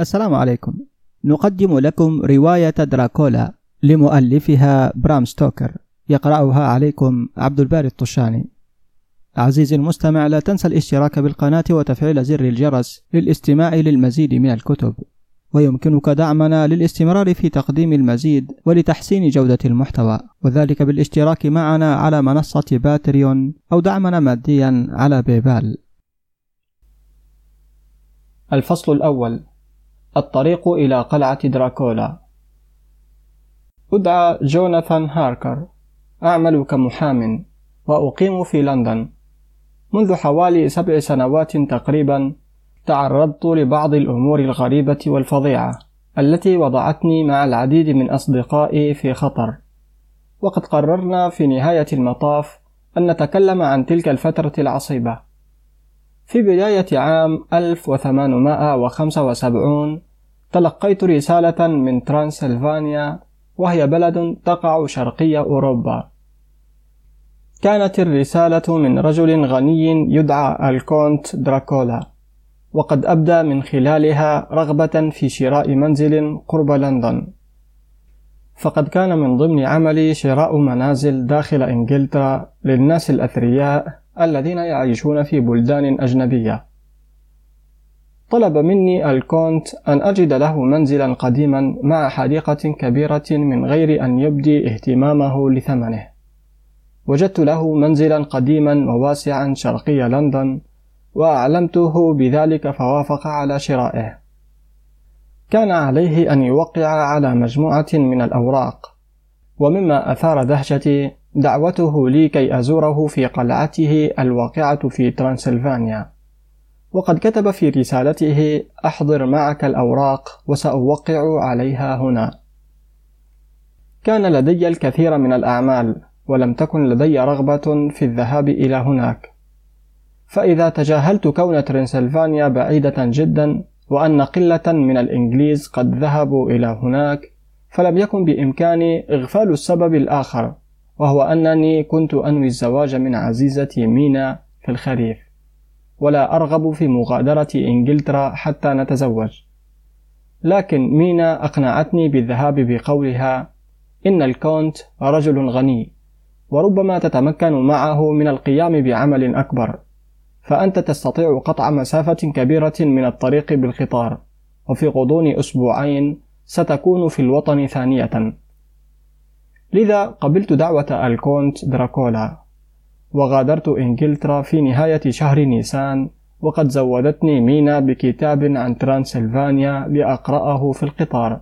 السلام عليكم. نقدم لكم رواية دراكولا لمؤلفها برام ستوكر. يقرأها عليكم عبد الباري الطشاني. عزيزي المستمع لا تنسى الاشتراك بالقناة وتفعيل زر الجرس للاستماع للمزيد من الكتب. ويمكنك دعمنا للاستمرار في تقديم المزيد ولتحسين جودة المحتوى. وذلك بالاشتراك معنا على منصة Patreon أو دعمنا ماديا على PayPal. الفصل الأول. الطريق إلى قلعة دراكولا. أدعى جوناثان هاركر أعمل كمحام وأقيم في لندن. منذ حوالي سبع سنوات تقريبا تعرضت لبعض الأمور الغريبة والفظيعة التي وضعتني مع العديد من أصدقائي في خطر. وقد قررنا في نهاية المطاف أن نتكلم عن تلك الفترة العصيبة. في بداية عام 1875 تلقيت رسالة من ترانسلفانيا وهي بلد تقع شرقي أوروبا. كانت الرسالة من رجل غني يدعى الكونت دراكولا وقد أبدى من خلالها رغبة في شراء منزل قرب لندن. فقد كان من ضمن عملي شراء منازل داخل إنجلترا للناس الأثرياء الذين يعيشون في بلدان أجنبية. طلب مني الكونت أن أجد له منزلا قديما مع حديقة كبيرة من غير أن يبدي اهتمامه لثمنه. وجدت له منزلا قديما وواسعا شرقي لندن وأعلمته بذلك فوافق على شرائه. كان عليه أن يوقع على مجموعة من الأوراق ومما أثار دهشتي دعوته لي كي أزوره في قلعته الواقعة في ترانسلفانيا. وقد كتب في رسالته أحضر معك الأوراق وسأوقع عليها هنا. كان لدي الكثير من الأعمال ولم تكن لدي رغبة في الذهاب إلى هناك. فإذا تجاهلت كون ترنسلفانيا بعيدة جدا وأن قلة من الإنجليز قد ذهبوا إلى هناك فلم يكن بإمكاني إغفال السبب الآخر. وهو أنني كنت أنوي الزواج من عزيزتي مينا في الخريف ولا أرغب في مغادرة إنجلترا حتى نتزوج. لكن مينا أقنعتني بالذهاب بقولها إن الكونت رجل غني وربما تتمكن معه من القيام بعمل أكبر. فأنت تستطيع قطع مسافة كبيرة من الطريق بالقطار وفي غضون أسبوعين ستكون في الوطن ثانية. لذا قبلت دعوة الكونت دراكولا وغادرت إنجلترا في نهاية شهر نيسان وقد زودتني مينا بكتاب عن ترانسلفانيا لأقرأه في القطار.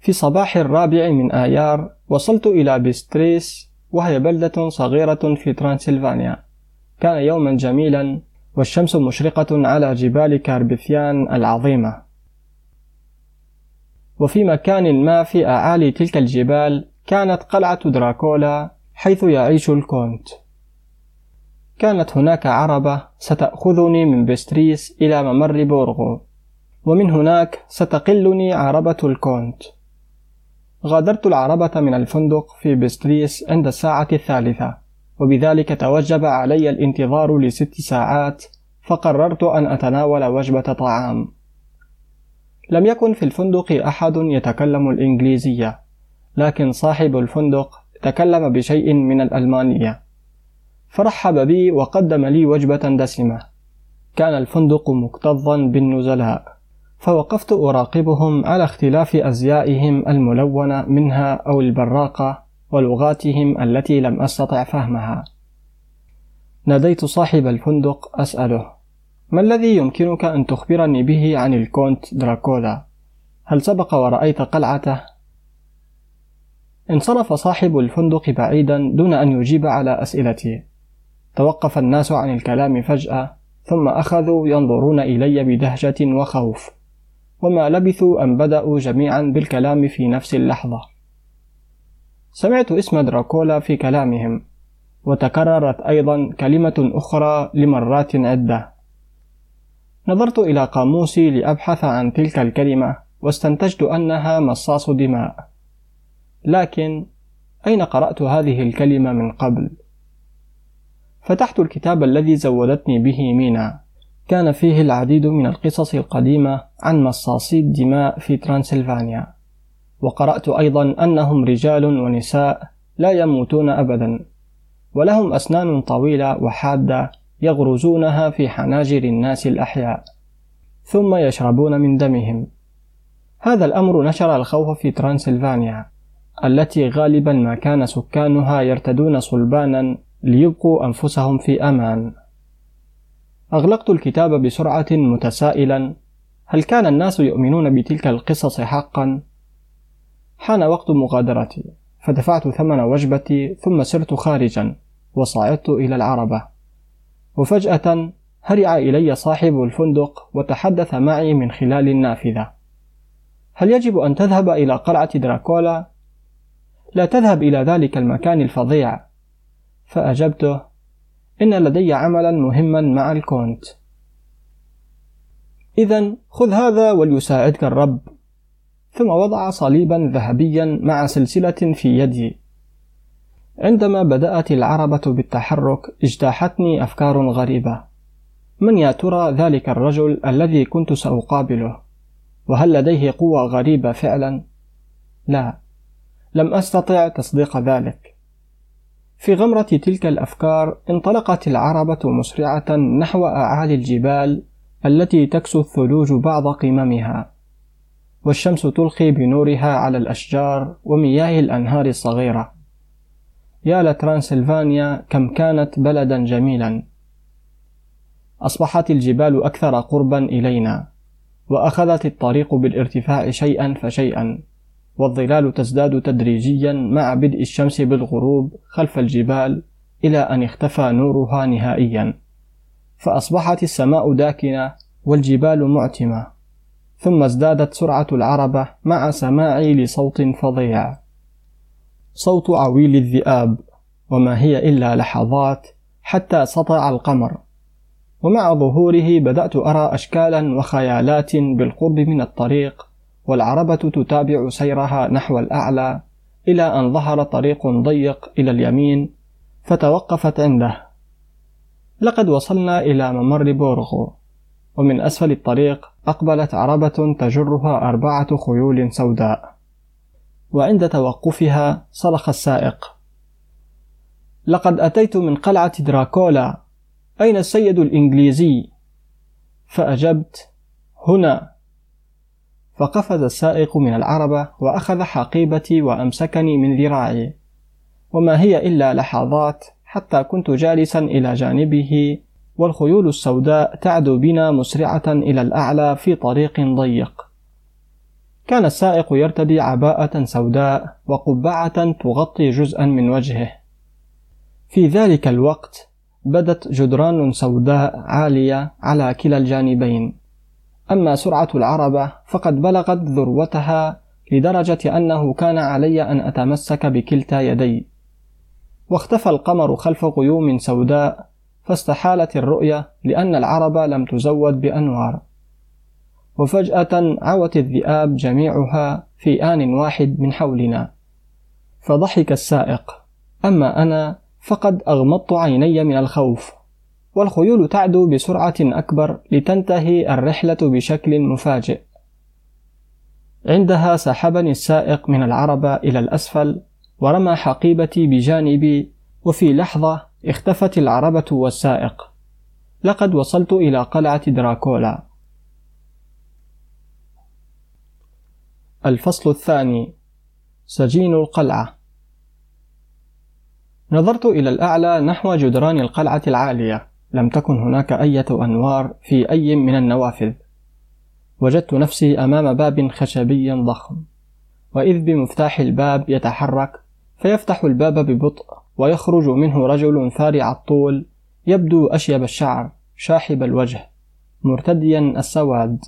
في صباح الرابع من أيار وصلت إلى بستريس وهي بلدة صغيرة في ترانسلفانيا. كان يوما جميلا والشمس مشرقة على جبال كاربثيان العظيمة. وفي مكان ما في أعالي تلك الجبال كانت قلعة دراكولا حيث يعيش الكونت. كانت هناك عربة ستأخذني من بستريس إلى ممر بورغو ومن هناك ستقلني عربة الكونت. غادرت العربة من الفندق في بستريس عند الساعة الثالثة وبذلك توجب علي الانتظار لست ساعات فقررت أن أتناول وجبة طعام. لم يكن في الفندق أحد يتكلم الإنجليزية لكن صاحب الفندق تكلم بشيء من الألمانية. فرحب بي وقدم لي وجبة دسمة. كان الفندق مكتظا بالنزلاء فوقفت أراقبهم على اختلاف أزيائهم الملونة منها أو البراقة ولغاتهم التي لم أستطع فهمها. ناديت صاحب الفندق أسأله ما الذي يمكنك أن تخبرني به عن الكونت دراكولا؟ هل سبق ورأيت قلعته؟ انصرف صاحب الفندق بعيدا دون أن يجيب على أسئلتي توقف الناس عن الكلام فجأة ثم أخذوا ينظرون إلي بدهشة وخوف وما لبثوا أن بدأوا جميعا بالكلام في نفس اللحظة سمعت اسم دراكولا في كلامهم وتكررت أيضا كلمة أخرى لمرات عدة نظرت إلى قاموسي لأبحث عن تلك الكلمة واستنتجت أنها مصاص دماء. لكن أين قرأت هذه الكلمة من قبل؟ فتحت الكتاب الذي زودتني به مينا. كان فيه العديد من القصص القديمة عن مصاصي الدماء في ترانسلفانيا. وقرأت أيضا أنهم رجال ونساء لا يموتون أبدا ولهم أسنان طويلة وحادة يغرزونها في حناجر الناس الأحياء ثم يشربون من دمهم. هذا الأمر نشر الخوف في ترانسلفانيا التي غالبا ما كان سكانها يرتدون صلبانا ليبقوا أنفسهم في أمان. أغلقت الكتاب بسرعة متسائلا هل كان الناس يؤمنون بتلك القصص حقا؟ حان وقت مغادرتي فدفعت ثمن وجبتي ثم سرت خارجا وصعدت إلى العربة. وفجأة هرع إلي صاحب الفندق وتحدث معي من خلال النافذة. هل يجب أن تذهب إلى قلعة دراكولا؟ لا تذهب إلى ذلك المكان الفظيع. فأجبته إن لدي عملا مهما مع الكونت. إذا خذ هذا وليساعدك الرب. ثم وضع صليبا ذهبيا مع سلسلة في يدي. عندما بدأت العربة بالتحرك اجتاحتني أفكار غريبة. من يا ترى ذلك الرجل الذي كنت سأقابله؟ وهل لديه قوة غريبة فعلا؟ لا. لم أستطع تصديق ذلك. في غمرة تلك الأفكار انطلقت العربة مسرعة نحو أعالي الجبال التي تكسو الثلوج بعض قممها. والشمس تلقي بنورها على الأشجار ومياه الأنهار الصغيرة. يا لترانسلفانيا كم كانت بلدا جميلا. أصبحت الجبال أكثر قربا إلينا وأخذت الطريق بالارتفاع شيئا فشيئا والظلال تزداد تدريجيا مع بدء الشمس بالغروب خلف الجبال إلى أن اختفى نورها نهائيا. فأصبحت السماء داكنة والجبال معتمة ثم ازدادت سرعة العربة مع سماعي لصوت فظيع. صوت عويل الذئاب وما هي إلا لحظات حتى سطع القمر. ومع ظهوره بدأت أرى أشكالا وخيالات بالقرب من الطريق والعربة تتابع سيرها نحو الأعلى إلى أن ظهر طريق ضيق إلى اليمين فتوقفت عنده. لقد وصلنا إلى ممر بورغو ومن أسفل الطريق أقبلت عربة تجرها أربعة خيول سوداء. وعند توقفها صرخ السائق. لقد أتيت من قلعة دراكولا. أين السيد الإنجليزي؟ فأجبت هنا. فقفز السائق من العربة وأخذ حقيبتي وأمسكني من ذراعي. وما هي إلا لحظات حتى كنت جالسا إلى جانبه والخيول السوداء تعدو بنا مسرعة إلى الأعلى في طريق ضيق. كان السائق يرتدي عباءة سوداء وقبعة تغطي جزءا من وجهه. في ذلك الوقت بدت جدران سوداء عالية على كلا الجانبين. أما سرعة العربة فقد بلغت ذروتها لدرجة أنه كان علي أن أتمسك بكلتا يدي. واختفى القمر خلف غيوم سوداء فاستحالت الرؤية لأن العرب لم تزود بأنوار. وفجأة عوت الذئاب جميعها في آن واحد من حولنا. فضحك السائق. أما أنا فقد أغمضت عيني من الخوف والخيول تعدو بسرعة أكبر لتنتهي الرحلة بشكل مفاجئ. عندها سحبني السائق من العربة إلى الأسفل ورمى حقيبتي بجانبي وفي لحظة اختفت العربة والسائق. لقد وصلت إلى قلعة دراكولا. الفصل الثاني سجين القلعة. نظرت إلى الأعلى نحو جدران القلعة العالية. لم تكن هناك أية أنوار في أي من النوافذ. وجدت نفسي أمام باب خشبي ضخم. وإذ بمفتاح الباب يتحرك فيفتح الباب ببطء ويخرج منه رجل ثارع الطول يبدو أشيب الشعر شاحب الوجه مرتديا السواد.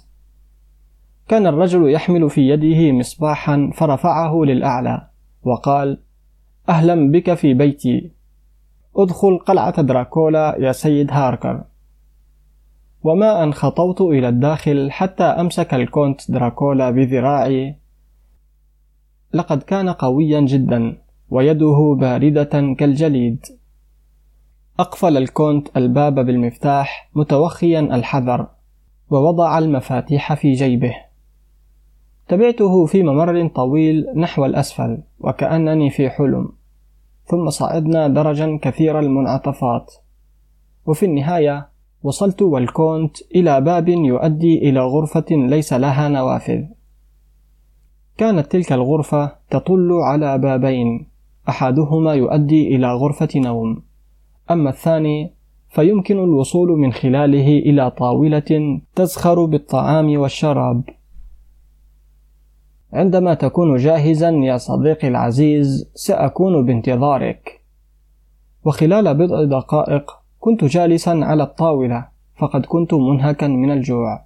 كان الرجل يحمل في يده مصباحا فرفعه للأعلى وقال أهلا بك في بيتي. ادخل قلعة دراكولا يا سيد هاركر. وما أن خطوت إلى الداخل حتى أمسك الكونت دراكولا بذراعي. لقد كان قويا جدا ويده باردة كالجليد. أقفل الكونت الباب بالمفتاح متوخيا الحذر ووضع المفاتيح في جيبه. تبعته في ممر طويل نحو الأسفل وكأنني في حلم. ثم صعدنا درجا كثير المنعطفات. وفي النهاية وصلت والكونت إلى باب يؤدي إلى غرفة ليس لها نوافذ. كانت تلك الغرفة تطل على بابين. أحدهما يؤدي إلى غرفة نوم. أما الثاني فيمكن الوصول من خلاله إلى طاولة تزخر بالطعام والشراب. عندما تكون جاهزا يا صديقي العزيز سأكون بانتظارك. وخلال بضع دقائق كنت جالسا على الطاولة فقد كنت منهكا من الجوع.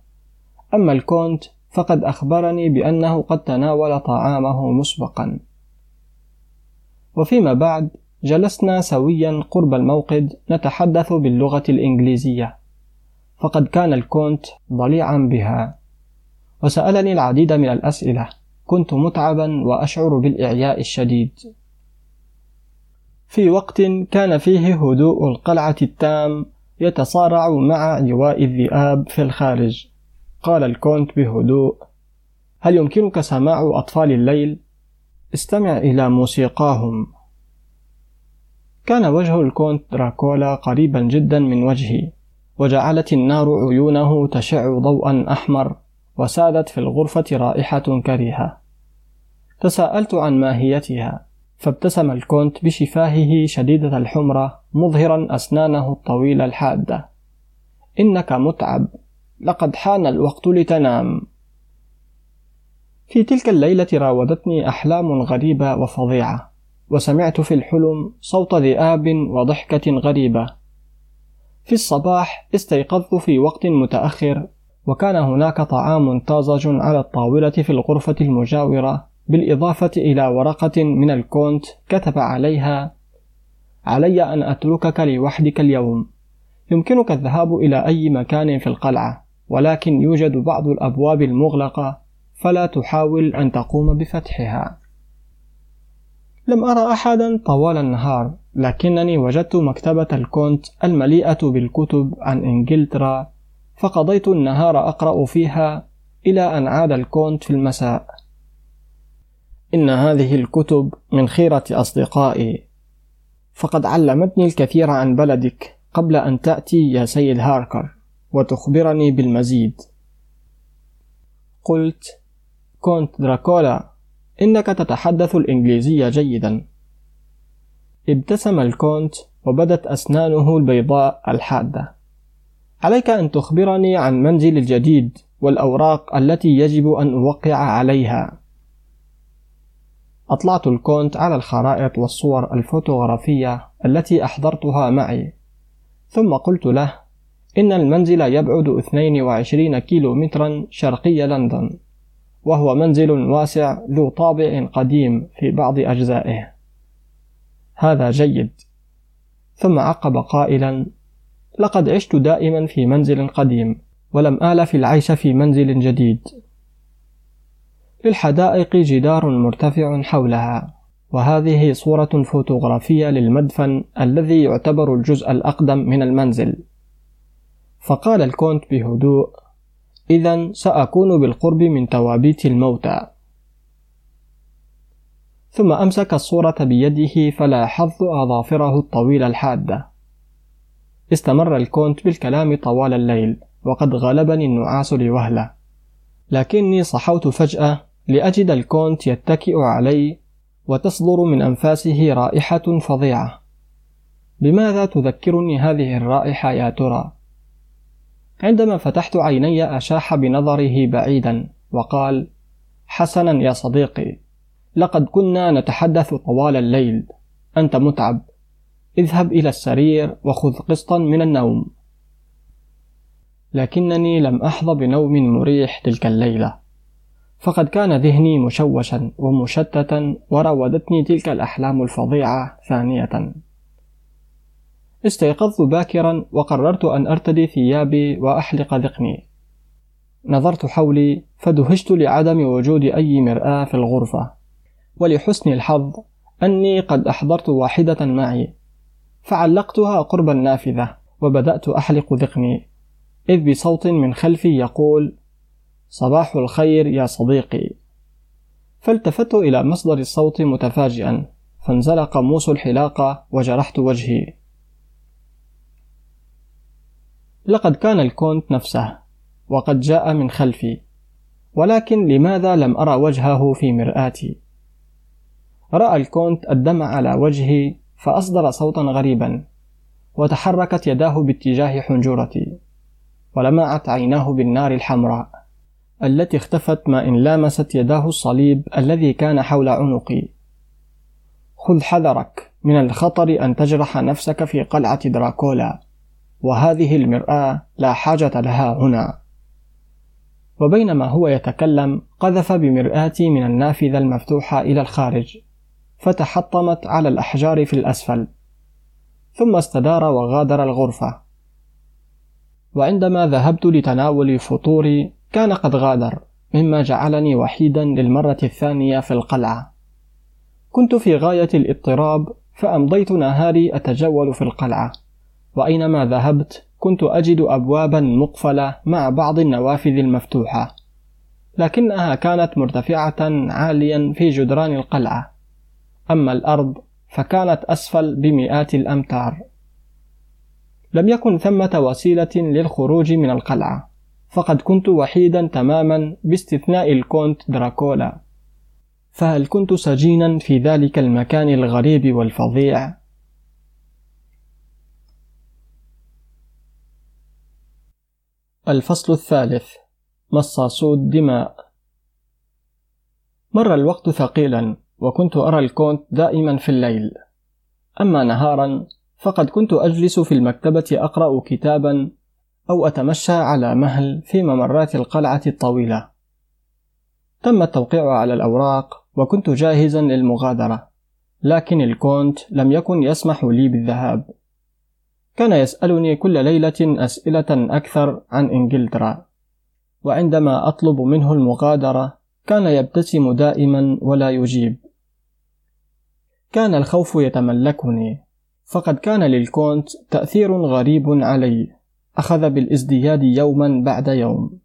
أما الكونت فقد أخبرني بأنه قد تناول طعامه مسبقا. وفيما بعد جلسنا سويا قرب الموقد نتحدث باللغة الإنجليزية. فقد كان الكونت ضليعا بها. وسألني العديد من الأسئلة. كنت متعبا وأشعر بالإعياء الشديد. في وقت كان فيه هدوء القلعة التام يتصارع مع عواء الذئاب في الخارج. قال الكونت بهدوء هل يمكنك سماع أطفال الليل؟ استمع إلى موسيقاهم. كان وجه الكونت دراكولا قريبا جدا من وجهي وجعلت النار عيونه تشع ضوءا أحمر. وسادت في الغرفة رائحة كريهة. تساءلت عن ماهيتها فابتسم الكونت بشفاهه شديدة الحمرة مظهرا أسنانه الطويلة الحادة. إنك متعب لقد حان الوقت لتنام. في تلك الليلة راودتني أحلام غريبة وفظيعة وسمعت في الحلم صوت ذئاب وضحكة غريبة. في الصباح استيقظت في وقت متأخر وكان هناك طعام طازج على الطاولة في الغرفة المجاورة بالإضافة إلى ورقة من الكونت كتب عليها علي أن أتركك لوحدك اليوم. يمكنك الذهاب إلى أي مكان في القلعة ولكن يوجد بعض الأبواب المغلقة فلا تحاول أن تقوم بفتحها. لم أرى أحدا طوال النهار لكنني وجدت مكتبة الكونت المليئة بالكتب عن إنجلترا فقضيت النهار أقرأ فيها إلى أن عاد الكونت في المساء. إن هذه الكتب من خيرة أصدقائي. فقد علمتني الكثير عن بلدك قبل أن تأتي يا سيد هاركر وتخبرني بالمزيد. قلت كونت دراكولا إنك تتحدث الإنجليزية جيدا. ابتسم الكونت وبدت أسنانه البيضاء الحادة. عليك أن تخبرني عن منزلي الجديد والأوراق التي يجب أن أوقع عليها. أطلعت الكونت على الخرائط والصور الفوتوغرافية التي أحضرتها معي. ثم قلت له إن المنزل يبعد 22 كيلو مترا شرقي لندن وهو منزل واسع ذو طابع قديم في بعض أجزائه. هذا جيد. ثم عقب قائلا لقد عشت دائما في منزل قديم ولم آل في العيش في منزل جديد. للحدائق جدار مرتفع حولها وهذه صورة فوتوغرافية للمدفن الذي يعتبر الجزء الأقدم من المنزل. فقال الكونت بهدوء إذا سأكون بالقرب من توابيت الموتى. ثم أمسك الصورة بيده فلاحظت أظافره الطويلة الحادة. استمر الكونت بالكلام طوال الليل وقد غلبني النعاس لوهلة لكني صحوت فجأة لأجد الكونت يتكئ علي وتصدر من أنفاسه رائحة فظيعة بماذا تذكرني هذه الرائحة يا ترى؟ عندما فتحت عيني أشاح بنظره بعيدا وقال حسنا يا صديقي لقد كنا نتحدث طوال الليل أنت متعب اذهب إلى السرير وخذ قسطا من النوم. لكنني لم أحظى بنوم مريح تلك الليلة. فقد كان ذهني مشوشا ومشتتا وراودتني تلك الأحلام الفظيعة ثانية. استيقظت باكرا وقررت أن أرتدي ثيابي وأحلق ذقني. نظرت حولي فدهشت لعدم وجود أي مرآة في الغرفة. ولحسن الحظ أني قد أحضرت واحدة معي. فعلقتها قرب النافذة وبدأت أحلق ذقني إذ بصوت من خلفي يقول صباح الخير يا صديقي. فالتفت إلى مصدر الصوت متفاجئا فانزلق موس الحلاقة وجرحت وجهي. لقد كان الكونت نفسه وقد جاء من خلفي ولكن لماذا لم أرى وجهه في مرآتي؟ رأى الكونت الدمع على وجهي فأصدر صوتا غريبا وتحركت يداه باتجاه حنجرتي ولمعت عيناه بالنار الحمراء التي اختفت ما إن لامست يداه الصليب الذي كان حول عنقي. خذ حذرك من الخطر أن تجرح نفسك في قلعة دراكولا وهذه المرآة لا حاجة لها هنا. وبينما هو يتكلم قذف بمرآتي من النافذة المفتوحة إلى الخارج. فتحطمت على الأحجار في الأسفل. ثم استدار وغادر الغرفة. وعندما ذهبت لتناول فطوري كان قد غادر مما جعلني وحيدا للمرة الثانية في القلعة. كنت في غاية الاضطراب فأمضيت نهاري أتجول في القلعة. وأينما ذهبت كنت أجد أبوابا مقفلة مع بعض النوافذ المفتوحة. لكنها كانت مرتفعة عاليا في جدران القلعة. أما الأرض فكانت أسفل بمئات الأمتار. لم يكن ثمة وسيلة للخروج من القلعة فقد كنت وحيدا تماما باستثناء الكونت دراكولا. فهل كنت سجينا في ذلك المكان الغريب والفظيع؟ الفصل الثالث مصاصو الدماء. مر الوقت ثقيلا. وكنت أرى الكونت دائما في الليل. أما نهارا فقد كنت أجلس في المكتبة أقرأ كتابا أو أتمشى على مهل في ممرات القلعة الطويلة. تم التوقيع على الأوراق وكنت جاهزا للمغادرة لكن الكونت لم يكن يسمح لي بالذهاب. كان يسألني كل ليلة أسئلة أكثر عن إنجلترا وعندما أطلب منه المغادرة كان يبتسم دائما ولا يجيب. كان الخوف يتملكني. فقد كان للكونت تأثير غريب علي. أخذ بالازدياد يوما بعد يوم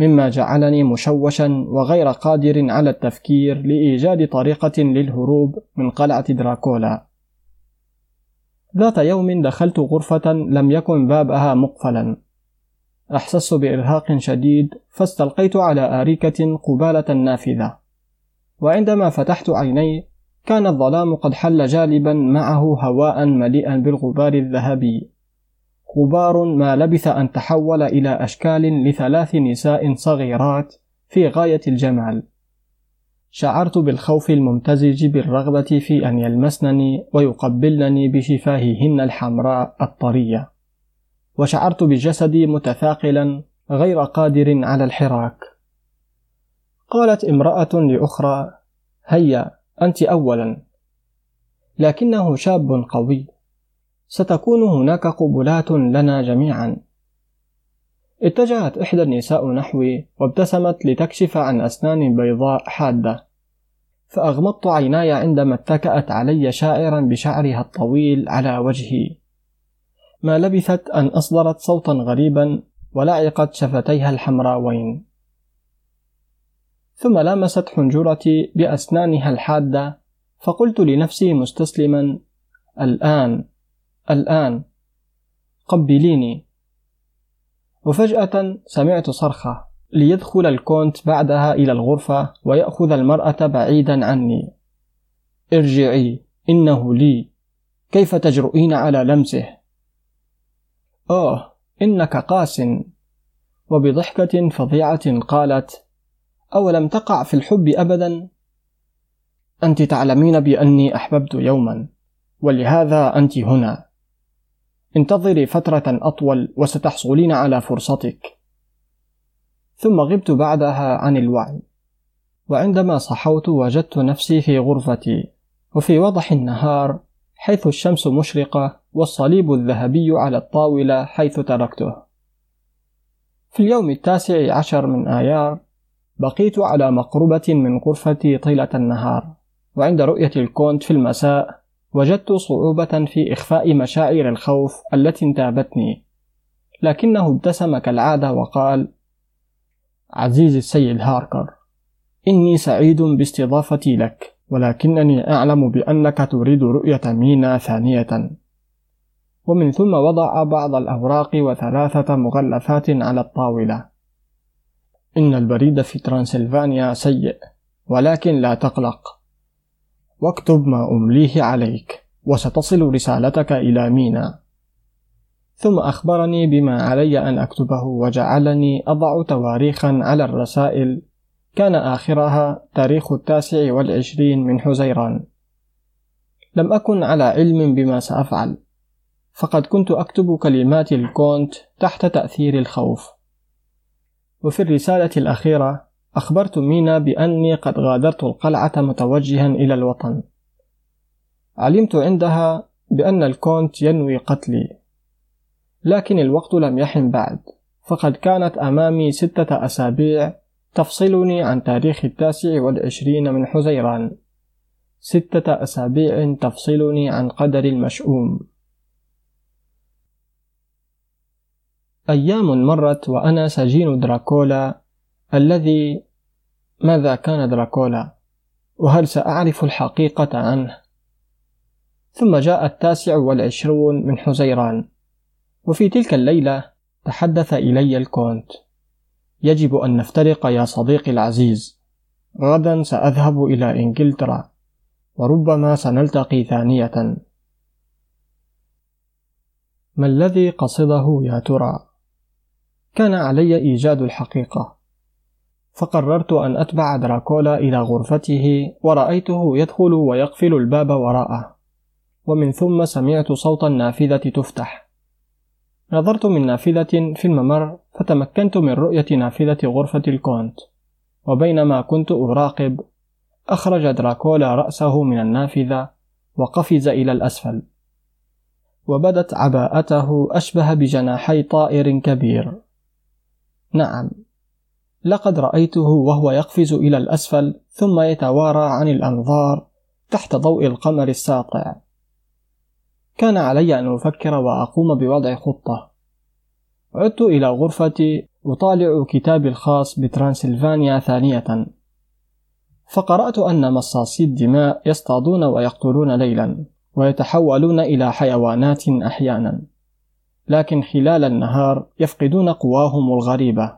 مما جعلني مشوشا وغير قادر على التفكير لإيجاد طريقة للهروب من قلعة دراكولا. ذات يوم دخلت غرفة لم يكن بابها مقفلا. أحسست بإرهاق شديد فاستلقيت على آريكة قبالة النافذة وعندما فتحت عيني كان الظلام قد حل جالبا معه هواء مليئا بالغبار الذهبي. غبار ما لبث أن تحول إلى أشكال لثلاث نساء صغيرات في غاية الجمال. شعرت بالخوف الممتزج بالرغبة في أن يلمسنني ويقبلنني بشفاههن الحمراء الطرية. وشعرت بجسدي متثاقلا غير قادر على الحراك. قالت امرأة لأخرى هيا أنت أولا. لكنه شاب قوي. ستكون هناك قبلات لنا جميعا. اتجهت إحدى النساء نحوي وابتسمت لتكشف عن أسنان بيضاء حادة. فأغمضت عيناي عندما اتكأت علي شاعرا بشعرها الطويل على وجهي. ما لبثت أن أصدرت صوتا غريبا ولعقت شفتيها الحمراوين. ثم لامست حنجرتي بأسنانها الحادة فقلت لنفسي مستسلما الآن الآن قبليني. وفجأة سمعت صرخة ليدخل الكونت بعدها إلى الغرفة ويأخذ المرأة بعيدا عني. ارجعي إنه لي. كيف تجرؤين على لمسه؟ آه إنك قاس. وبضحكة فظيعة قالت أولم تقع في الحب أبدا؟ أنت تعلمين بأني أحببت يوما ولهذا أنت هنا. انتظري فترة أطول وستحصلين على فرصتك. ثم غبت بعدها عن الوعي. وعندما صحوت وجدت نفسي في غرفتي وفي وضح النهار حيث الشمس مشرقة والصليب الذهبي على الطاولة حيث تركته. في اليوم التاسع عشر من آيار بقيت على مقربة من غرفتي طيلة النهار وعند رؤية الكونت في المساء وجدت صعوبة في إخفاء مشاعر الخوف التي انتابتني. لكنه ابتسم كالعادة وقال عزيزي السيد هاركر إني سعيد باستضافتي لك ولكنني أعلم بأنك تريد رؤية مينا ثانية. ومن ثم وضع بعض الأوراق وثلاثة مغلفات على الطاولة. إن البريد في ترانسلفانيا سيء ولكن لا تقلق. واكتب ما أمليه عليك وستصل رسالتك إلى مينا. ثم أخبرني بما علي أن أكتبه وجعلني أضع تواريخا على الرسائل. كان آخرها تاريخ التاسع والعشرين من حزيران. لم أكن على علم بما سأفعل فقد كنت أكتب كلمات الكونت تحت تأثير الخوف. وفي الرسالة الأخيرة أخبرت مينا بأني قد غادرت القلعة متوجها إلى الوطن. علمت عندها بأن الكونت ينوي قتلي لكن الوقت لم يحن بعد فقد كانت أمامي ستة أسابيع تفصلني عن تاريخ التاسع والعشرين من حزيران. ستة أسابيع تفصلني عن قدر المشؤوم. أيام مرت وأنا سجين دراكولا الذي ماذا كان دراكولا؟ وهل سأعرف الحقيقة عنه؟ ثم جاء التاسع والعشرون من حزيران. وفي تلك الليلة تحدث إلي الكونت. يجب أن نفترق يا صديقي العزيز. غدا سأذهب إلى إنجلترا. وربما سنلتقي ثانية. ما الذي قصده يا ترى؟ كان علي إيجاد الحقيقة. فقررت أن أتبع دراكولا إلى غرفته ورأيته يدخل ويقفل الباب وراءه. ومن ثم سمعت صوت النافذة تفتح. نظرت من نافذة في الممر فتمكنت من رؤية نافذة غرفة الكونت. وبينما كنت أراقب أخرج دراكولا رأسه من النافذة وقفز إلى الأسفل. وبدت عباءته أشبه بجناحي طائر كبير. نعم. لقد رأيته وهو يقفز إلى الأسفل ثم يتوارى عن الأنظار تحت ضوء القمر الساطع كان علي أن أفكر وأقوم بوضع خطة. عدت إلى غرفتي أطالع كتابي الخاص بترانسلفانيا ثانية. فقرأت أن مصاصي الدماء يصطادون ويقتلون ليلا ويتحولون إلى حيوانات أحيانا. لكن خلال النهار يفقدون قواهم الغريبة.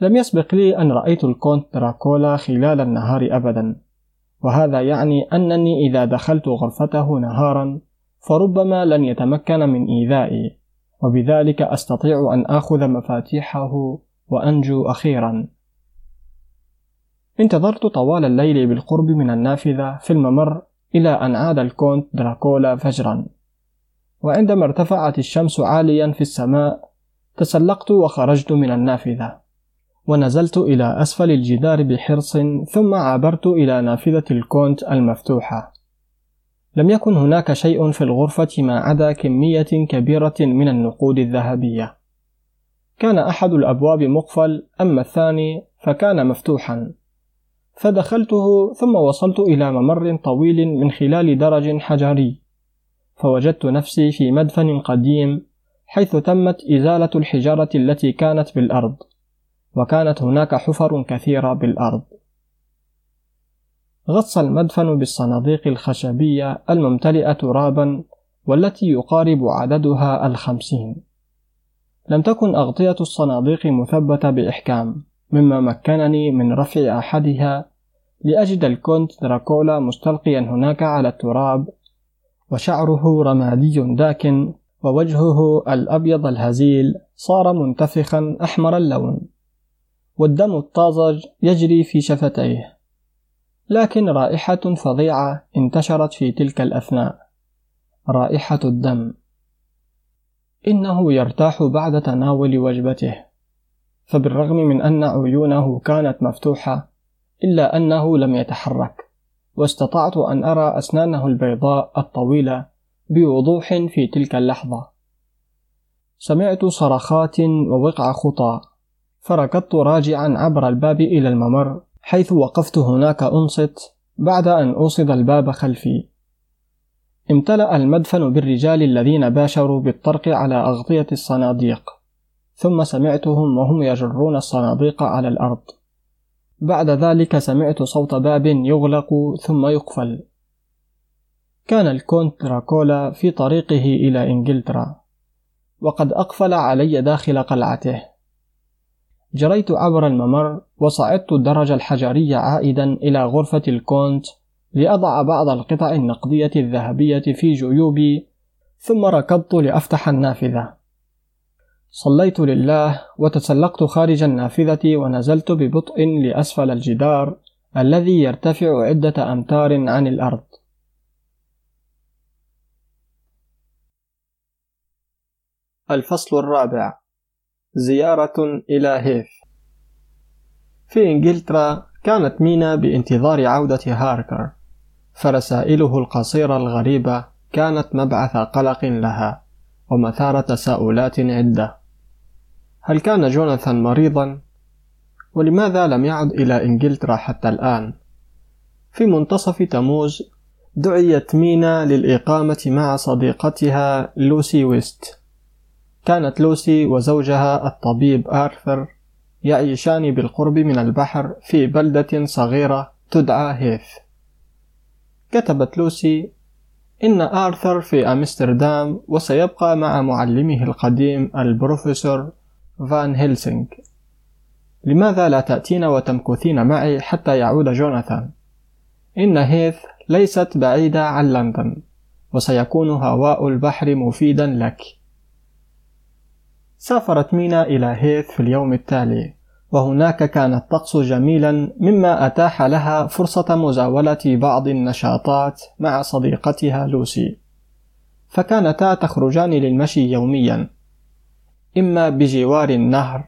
لم يسبق لي أن رأيت الكونت دراكولا خلال النهار أبدا وهذا يعني أنني إذا دخلت غرفته نهارا فربما لن يتمكن من إيذائي وبذلك أستطيع أن آخذ مفاتيحه وأنجو أخيرا. انتظرت طوال الليل بالقرب من النافذة في الممر إلى أن عاد الكونت دراكولا فجرا. وعندما ارتفعت الشمس عاليا في السماء تسلقت وخرجت من النافذة ونزلت إلى أسفل الجدار بحرص ثم عبرت إلى نافذة الكونت المفتوحة. لم يكن هناك شيء في الغرفة ما عدا كمية كبيرة من النقود الذهبية. كان أحد الأبواب مقفل أما الثاني فكان مفتوحا. فدخلته ثم وصلت إلى ممر طويل من خلال درج حجري. فوجدت نفسي في مدفن قديم حيث تمت إزالة الحجارة التي كانت بالأرض وكانت هناك حفر كثيرة بالأرض. غص المدفن بالصناديق الخشبية الممتلئة ترابا والتي يقارب عددها الخمسين. لم تكن أغطية الصناديق مثبتة بإحكام مما مكنني من رفع أحدها لأجد الكونت دراكولا مستلقيا هناك على التراب وشعره رمادي داكن ووجهه الأبيض الهزيل صار منتفخا أحمر اللون. والدم الطازج يجري في شفتيه. لكن رائحة فظيعة انتشرت في تلك الأثناء. رائحة الدم. إنه يرتاح بعد تناول وجبته. فبالرغم من أن عيونه كانت مفتوحة إلا أنه لم يتحرك. واستطعت أن أرى أسنانه البيضاء الطويلة بوضوح في تلك اللحظة. سمعت صرخات ووقع خطى. فركضت راجعا عبر الباب إلى الممر حيث وقفت هناك أنصت بعد أن أوصد الباب خلفي. امتلأ المدفن بالرجال الذين باشروا بالطرق على أغطية الصناديق ثم سمعتهم وهم يجرون الصناديق على الأرض. بعد ذلك سمعت صوت باب يغلق ثم يقفل. كان الكونت دراكولا في طريقه إلى إنجلترا وقد أقفل علي داخل قلعته. جريت عبر الممر وصعدت الدرج الحجري عائدا إلى غرفة الكونت لأضع بعض القطع النقدية الذهبية في جيوبي ثم ركضت لأفتح النافذة. صليت لله وتسلقت خارج النافذة ونزلت ببطء لأسفل الجدار الذي يرتفع عدة أمتار عن الأرض. الفصل الرابع. زيارة إلى هيث في إنجلترا كانت مينا بانتظار عودة هاركر فرسائله القصيرة الغريبة كانت مبعث قلق لها ومثار تساؤلات عدة. هل كان جوناثان مريضا؟ ولماذا لم يعد إلى إنجلترا حتى الآن؟ في منتصف تموز دعيت مينا للإقامة مع صديقتها لوسي ويست كانت لوسي وزوجها الطبيب آرثر يعيشان بالقرب من البحر في بلدة صغيرة تدعى هيث كتبت لوسي إن آرثر في أمستردام وسيبقى مع معلمه القديم البروفيسور فان هيلسينغ لماذا لا تأتين وتمكثين معي حتى يعود جوناثان؟ إن هيث ليست بعيدة عن لندن وسيكون هواء البحر مفيدا لك. سافرت مينا إلى هيث في اليوم التالي وهناك كان الطقس جميلا مما أتاح لها فرصة مزاولة بعض النشاطات مع صديقتها لوسي. فكانتا تخرجان للمشي يوميا. إما بجوار النهر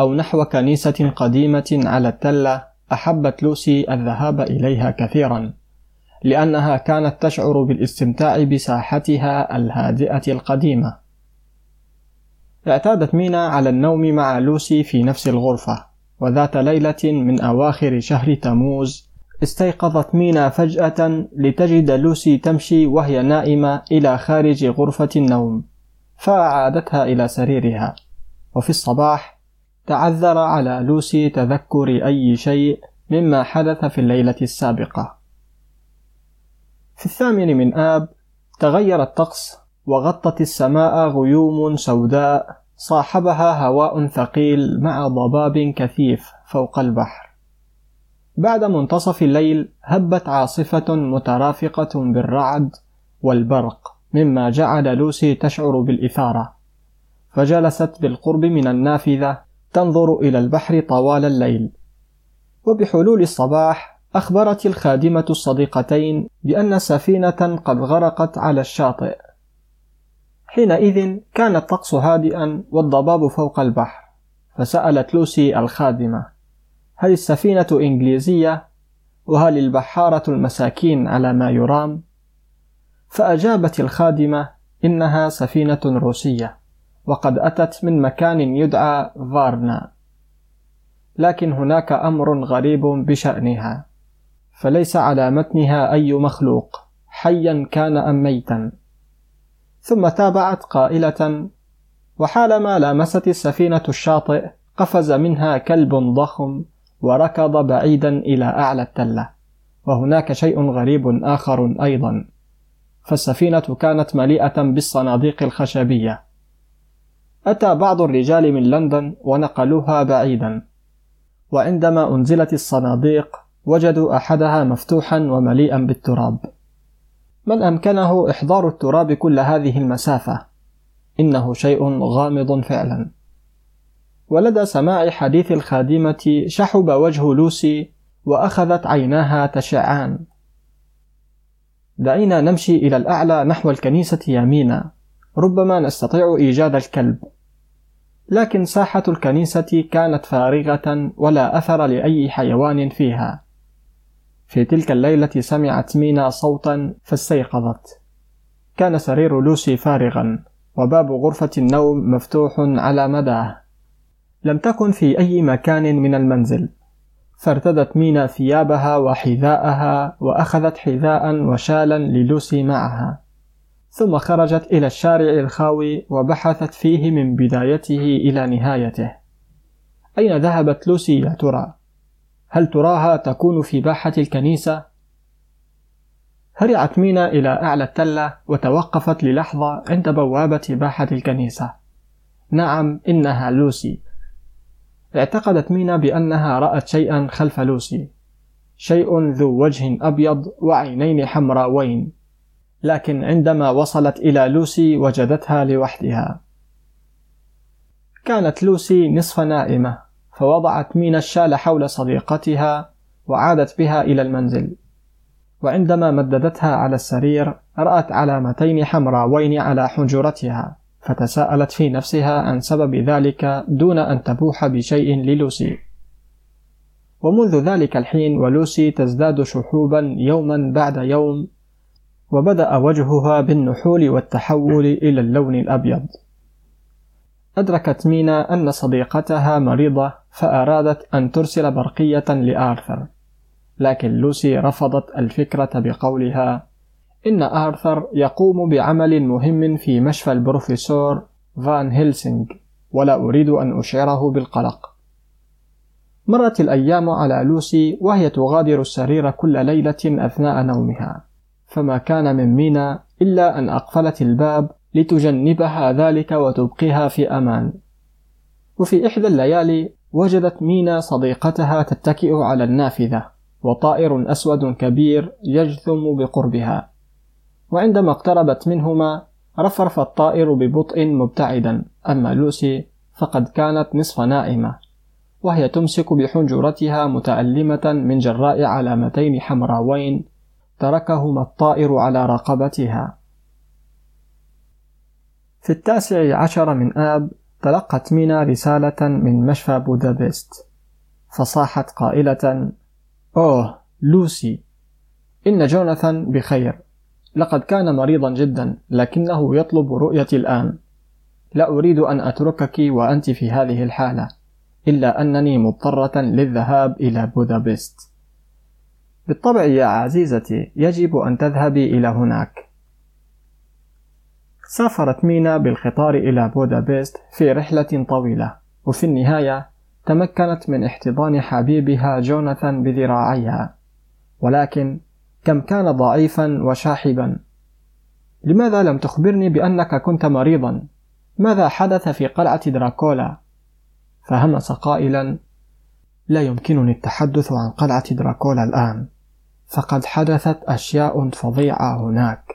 أو نحو كنيسة قديمة على التلة أحبت لوسي الذهاب إليها كثيرا لأنها كانت تشعر بالاستمتاع بساحتها الهادئة القديمة. اعتادت مينا على النوم مع لوسي في نفس الغرفة وذات ليلة من أواخر شهر تموز استيقظت مينا فجأة لتجد لوسي تمشي وهي نائمة إلى خارج غرفة النوم. فأعادتها إلى سريرها. وفي الصباح تعذر على لوسي تذكر أي شيء مما حدث في الليلة السابقة. في الثامن من آب تغير الطقس وغطت السماء غيوم سوداء صاحبها هواء ثقيل مع ضباب كثيف فوق البحر. بعد منتصف الليل هبت عاصفة مترافقة بالرعد والبرق. مما جعل لوسي تشعر بالإثارة فجلست بالقرب من النافذة تنظر إلى البحر طوال الليل وبحلول الصباح أخبرت الخادمة الصديقتين بأن سفينة قد غرقت على الشاطئ حينئذ كان الطقس هادئا والضباب فوق البحر فسألت لوسي الخادمة هل السفينة إنجليزية؟ وهل البحارة المساكين على ما يرام؟ فأجابت الخادمة إنها سفينة روسية وقد أتت من مكان يدعى فارنا لكن هناك أمر غريب بشأنها فليس على متنها أي مخلوق حيا كان أم ميتا. ثم تابعت قائلة وحالما لامست السفينة الشاطئ قفز منها كلب ضخم وركض بعيدا إلى أعلى التلة وهناك شيء غريب آخر أيضا. فالسفينة كانت مليئة بالصناديق الخشبية. أتى بعض الرجال من لندن ونقلوها بعيدا. وعندما أنزلت الصناديق وجدوا أحدها مفتوحا ومليئا بالتراب. من أمكنه إحضار التراب كل هذه المسافة؟ إنه شيء غامض فعلا. ولدى سماع حديث الخادمة شحب وجه لوسي وأخذت عيناها تشعان. دعينا نمشي إلى الأعلى نحو الكنيسة يمينا. ربما نستطيع إيجاد الكلب. لكن ساحة الكنيسة كانت فارغة ولا أثر لأي حيوان فيها. في تلك الليلة سمعت مينا صوتا فاستيقظت. كان سرير لوسي فارغا وباب غرفة النوم مفتوح على مداه. لم تكن في أي مكان من المنزل. فارتدت مينا ثيابها وحذاءها وأخذت حذاء وشالا للوسي معها ثم خرجت إلى الشارع الخاوي وبحثت فيه من بدايته إلى نهايته أين ذهبت لوسي يا ترى؟ هل تراها تكون في باحة الكنيسة؟ هرعت مينا إلى أعلى التلة وتوقفت للحظة عند بوابة باحة الكنيسة نعم إنها لوسي اعتقدت مينا بأنها رأت شيئا خلف لوسي. شيء ذو وجه أبيض وعينين حمراوين. لكن عندما وصلت إلى لوسي وجدتها لوحدها. كانت لوسي نصف نائمة فوضعت مينا الشال حول صديقتها وعادت بها إلى المنزل. وعندما مددتها على السرير رأت علامتين حمراوين على حنجرتها فتساءلت في نفسها عن سبب ذلك دون أن تبوح بشيء للوسي. ومنذ ذلك الحين ولوسي تزداد شحوبا يوما بعد يوم وبدأ وجهها بالنحول والتحول إلى اللون الأبيض. أدركت مينا أن صديقتها مريضة فأرادت أن ترسل برقية لآرثر لكن لوسي رفضت الفكرة بقولها إن آرثر يقوم بعمل مهم في مشفى البروفيسور فان هيلسينغ ولا أريد أن أشعره بالقلق. مرت الأيام على لوسي وهي تغادر السرير كل ليلة أثناء نومها. فما كان من مينا إلا أن أقفلت الباب لتجنبها ذلك وتبقيها في أمان. وفي إحدى الليالي وجدت مينا صديقتها تتكئ على النافذة وطائر أسود كبير يجثم بقربها. وعندما اقتربت منهما رفرف الطائر ببطء مبتعدا. أما لوسي فقد كانت نصف نائمة وهي تمسك بحنجرتها متألمة من جراء علامتين حمراوين تركهما الطائر على رقبتها. في التاسع عشر من آب تلقت مينا رسالة من مشفى بودابست فصاحت قائلة أوه لوسي إن جوناثان بخير. لقد كان مريضا جدا لكنه يطلب رؤيتي الآن. لا أريد أن أتركك وأنت في هذه الحالة إلا أنني مضطرة للذهاب إلى بودابست. بالطبع يا عزيزتي يجب أن تذهبي إلى هناك. سافرت مينا بالقطار إلى بودابست في رحلة طويلة وفي النهاية تمكنت من احتضان حبيبها جوناثان بذراعيها. ولكن كم كان ضعيفا وشاحبا. لماذا لم تخبرني بأنك كنت مريضا؟ ماذا حدث في قلعة دراكولا؟ فهمس قائلا لا يمكنني التحدث عن قلعة دراكولا الآن. فقد حدثت أشياء فظيعة هناك.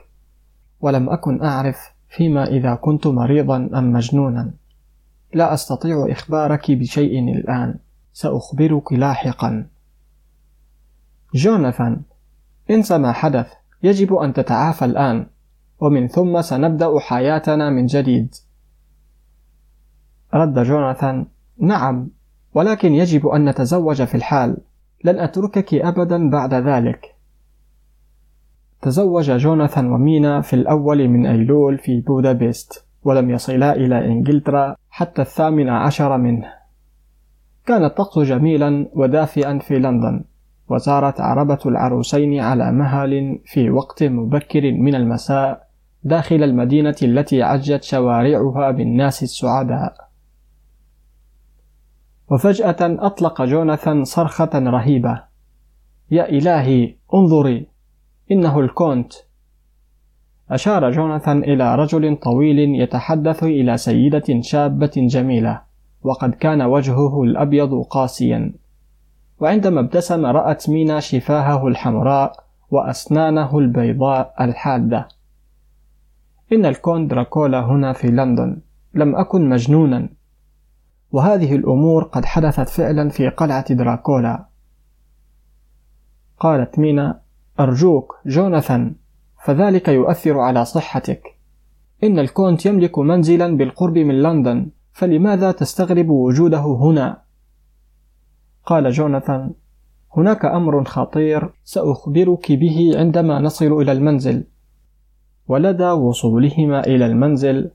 ولم أكن أعرف فيما إذا كنت مريضا أم مجنونا. لا أستطيع إخبارك بشيء الآن. سأخبرك لاحقا. جوناثان انسى ما حدث يجب أن تتعافى الآن. ومن ثم سنبدأ حياتنا من جديد. رد جوناثان نعم ولكن يجب أن نتزوج في الحال. لن أتركك أبدا بعد ذلك. تزوج جوناثان ومينا في الأول من أيلول في بودابست ولم يصلا إلى إنجلترا حتى الثامن عشر منه. كان الطقس جميلا ودافئا في لندن. وسارت عربة العروسين على مهل في وقت مبكر من المساء داخل المدينة التي عجت شوارعها بالناس السعداء. وفجأة أطلق جوناثان صرخة رهيبة. يا إلهي انظري إنه الكونت. أشار جوناثان إلى رجل طويل يتحدث إلى سيدة شابة جميلة وقد كان وجهه الأبيض قاسيا. وعندما ابتسم رأت مينا شفاهه الحمراء وأسنانه البيضاء الحادة. إن الكون دراكولا هنا في لندن. لم أكن مجنونا. وهذه الأمور قد حدثت فعلا في قلعة دراكولا. قالت مينا أرجوك جوناثان فذلك يؤثر على صحتك. إن الكونت يملك منزلا بالقرب من لندن فلماذا تستغرب وجوده هنا؟ قال جوناثان هناك أمر خطير سأخبرك به عندما نصل إلى المنزل. ولدى وصولهما إلى المنزل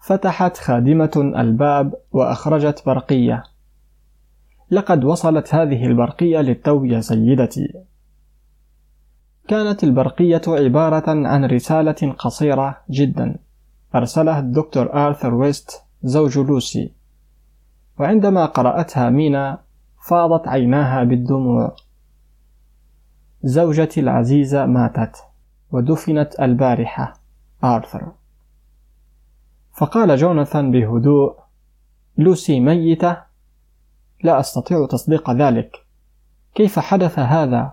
فتحت خادمة الباب وأخرجت برقية. لقد وصلت هذه البرقية للتو يا سيدتي. كانت البرقية عبارة عن رسالة قصيرة جدا أرسلها الدكتور آرثر ويست زوج لوسي. وعندما قرأتها مينا فاضت عيناها بالدموع. زوجتي العزيزة ماتت ودفنت البارحة آرثر. فقال جوناثان بهدوء لوسي ميتة لا أستطيع تصديق ذلك. كيف حدث هذا؟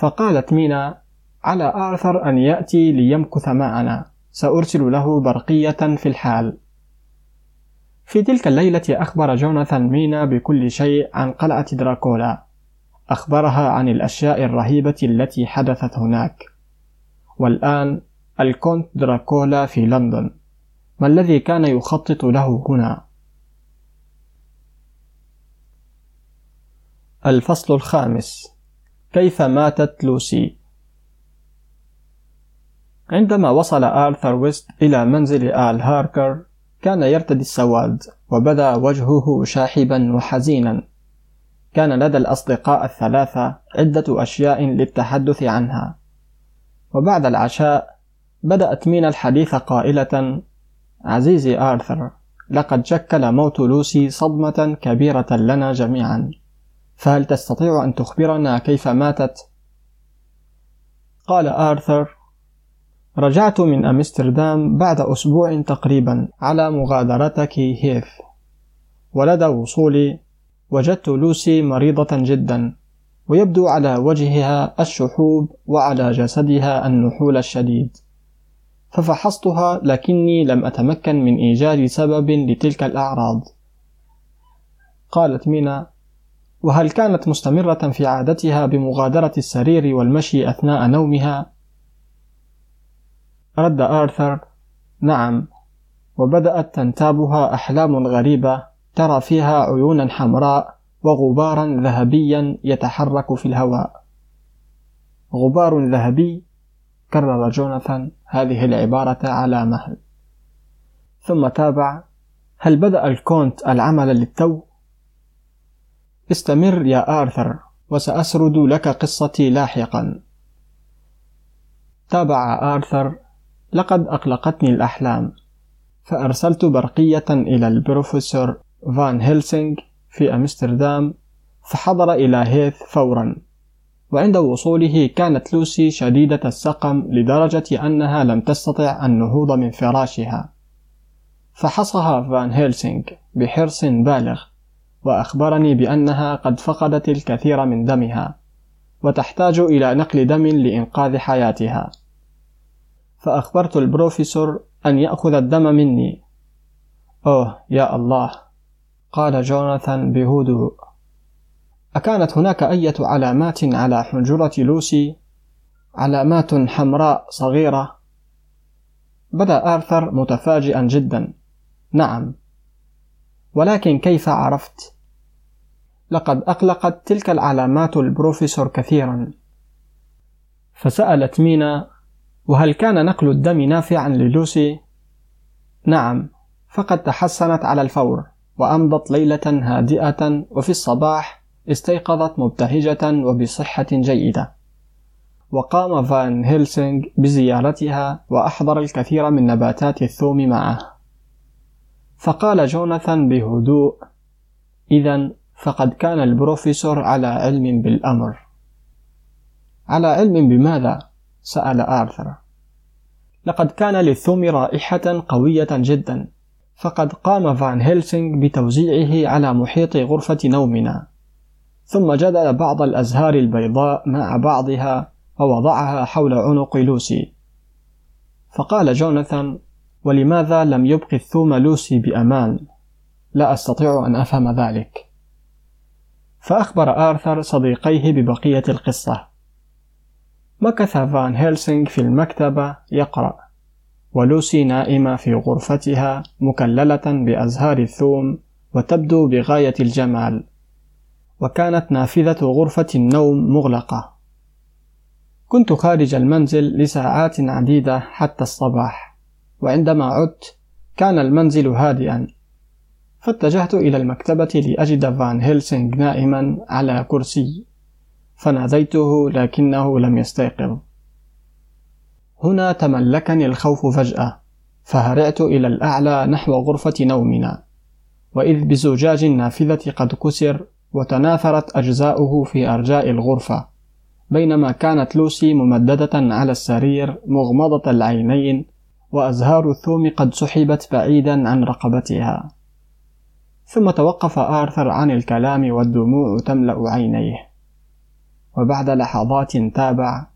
فقالت مينا على آرثر أن يأتي ليمكث معنا سأرسل له برقية في الحال. في تلك الليلة أخبر جوناثان مينا بكل شيء عن قلعة دراكولا. أخبرها عن الأشياء الرهيبة التي حدثت هناك. والآن الكونت دراكولا في لندن. ما الذي كان يخطط له هنا؟ الفصل الخامس. كيف ماتت لوسي؟ عندما وصل آرثر ويست إلى منزل آل هاركر كان يرتدي السواد وبدا وجهه شاحبا وحزينا. كان لدى الأصدقاء الثلاثة عدة أشياء للتحدث عنها. وبعد العشاء بدأت مينا الحديث قائلة عزيزي آرثر لقد شكل موت لوسي صدمة كبيرة لنا جميعا. فهل تستطيع أن تخبرنا كيف ماتت؟ قال آرثر رجعت من أمستردام بعد أسبوع تقريبا على مغادرتك هيث ولدى وصولي وجدت لوسي مريضة جدا ويبدو على وجهها الشحوب وعلى جسدها النحول الشديد. ففحصتها لكني لم أتمكن من إيجاد سبب لتلك الأعراض. قالت مينا وهل كانت مستمرة في عادتها بمغادرة السرير والمشي أثناء نومها؟ رد آرثر نعم وبدأت تنتابها أحلام غريبة ترى فيها عيونا حمراء وغبارا ذهبيا يتحرك في الهواء. غبار ذهبي كرر جوناثان هذه العبارة على مهل ثم تابع هل بدأ الكونت العمل للتو؟ استمر يا آرثر وسأسرد لك قصتي لاحقا. تابع آرثر لقد أقلقتني الأحلام فأرسلت برقية إلى البروفيسور فان هيلسينغ في أمستردام فحضر إلى هيث فورا. وعند وصوله كانت لوسي شديدة السقم لدرجة أنها لم تستطع النهوض من فراشها. فحصها فان هيلسينغ بحرص بالغ وأخبرني بأنها قد فقدت الكثير من دمها وتحتاج إلى نقل دم لإنقاذ حياتها. فأخبرت البروفيسور أن يأخذ الدم مني. أوه يا الله. قال جوناثان بهدوء أكانت هناك أية علامات على حنجرة لوسي؟ علامات حمراء صغيرة. بدأ آرثر متفاجئا جدا. نعم. ولكن كيف عرفت؟ لقد أقلقت تلك العلامات البروفيسور كثيرا. فسألت مينا وهل كان نقل الدم نافعا للوسي؟ نعم فقد تحسنت على الفور وأمضت ليلة هادئة وفي الصباح استيقظت مبتهجة وبصحة جيدة وقام فان هيلسينغ بزيارتها وأحضر الكثير من نباتات الثوم معه فقال جوناثان بهدوء إذا فقد كان البروفيسور على علم بالأمر على علم بماذا؟ سأل آرثر. لقد كان للثوم رائحة قوية جدا فقد قام فان هيلسينغ بتوزيعه على محيط غرفة نومنا. ثم جدل بعض الأزهار البيضاء مع بعضها ووضعها حول عنق لوسي. فقال جوناثان ولماذا لم يبق الثوم لوسي بأمان؟ لا أستطيع أن أفهم ذلك. فأخبر آرثر صديقيه ببقية القصة. مكث فان هيلسينغ في المكتبة يقرأ ولوسي نائمة في غرفتها مكللة بأزهار الثوم وتبدو بغاية الجمال وكانت نافذة غرفة النوم مغلقة. كنت خارج المنزل لساعات عديدة حتى الصباح وعندما عدت كان المنزل هادئا فاتجهت إلى المكتبة لأجد فان هيلسينغ نائما على كرسي. فناديته لكنه لم يستيقظ. هنا تملكني الخوف فجأة فهرعت إلى الأعلى نحو غرفة نومنا وإذ بزجاج النافذة قد كسر وتناثرت أجزاؤه في أرجاء الغرفة بينما كانت لوسي ممددة على السرير مغمضة العينين وأزهار الثوم قد سحبت بعيدا عن رقبتها. ثم توقف آرثر عن الكلام والدموع تملأ عينيه. وبعد لحظات تابع.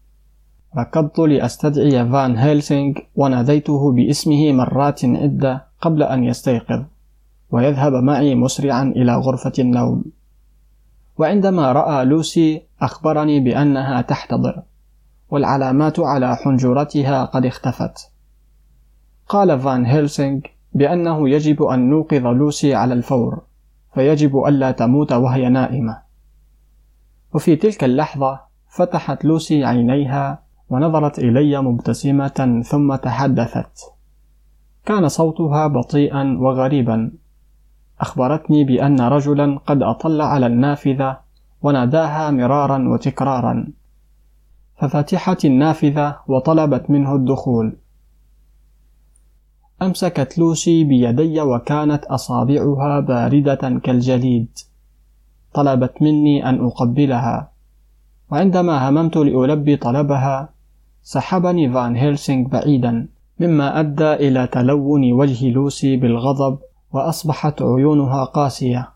ركضت لأستدعي فان هيلسينغ وناديته باسمه مرات عدة قبل أن يستيقظ ويذهب معي مسرعا إلى غرفة النوم. وعندما رأى لوسي أخبرني بأنها تحتضر والعلامات على حنجرتها قد اختفت. قال فان هيلسينغ بأنه يجب أن نوقظ لوسي على الفور فيجب ألا تموت وهي نائمة. وفي تلك اللحظة فتحت لوسي عينيها ونظرت إلي مبتسمة ثم تحدثت. كان صوتها بطيئا وغريبا. أخبرتني بأن رجلا قد أطل على النافذة وناداها مرارا وتكرارا. ففتحت النافذة وطلبت منه الدخول. أمسكت لوسي بيدي وكانت أصابعها باردة كالجليد. طلبت مني أن أقبلها. وعندما هممت لألبي طلبها سحبني فان هيلسينغ بعيدا مما أدى إلى تلون وجه لوسي بالغضب وأصبحت عيونها قاسية.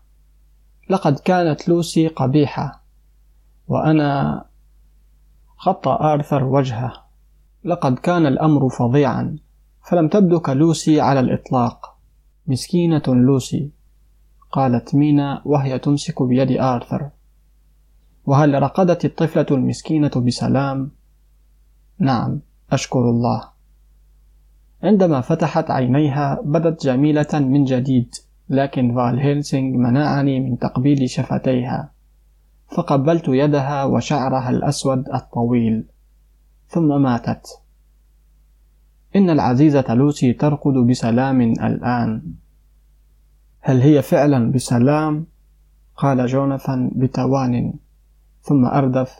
لقد كانت لوسي قبيحة وأنا خط آرثر وجهه. لقد كان الأمر فظيعا فلم تبدو كلوسي على الإطلاق. مسكينة لوسي. قالت مينا وهي تمسك بيد آرثر. وهل رقدت الطفلة المسكينة بسلام؟ نعم أشكر الله. عندما فتحت عينيها بدت جميلة من جديد لكن فال هيلسينغ منعني من تقبيل شفتيها. فقبلت يدها وشعرها الأسود الطويل. ثم ماتت. إن العزيزة لوسي ترقد بسلام الآن. هل هي فعلا بسلام؟ قال جوناثان بتوان ثم أردف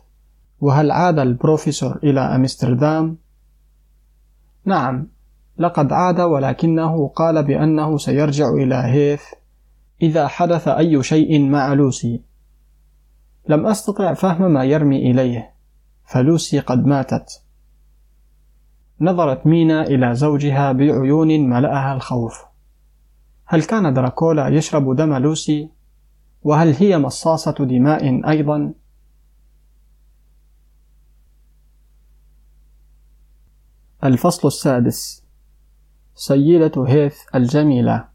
وهل عاد البروفيسور إلى أمستردام؟ نعم لقد عاد ولكنه قال بأنه سيرجع إلى هيث إذا حدث أي شيء مع لوسي لم أستطع فهم ما يرمي إليه فلوسي قد ماتت نظرت مينا إلى زوجها بعيون ملأها الخوف هل كان دراكولا يشرب دم لوسي؟ وهل هي مصاصة دماء أيضا؟ الفصل السادس سيدة هيث الجميلة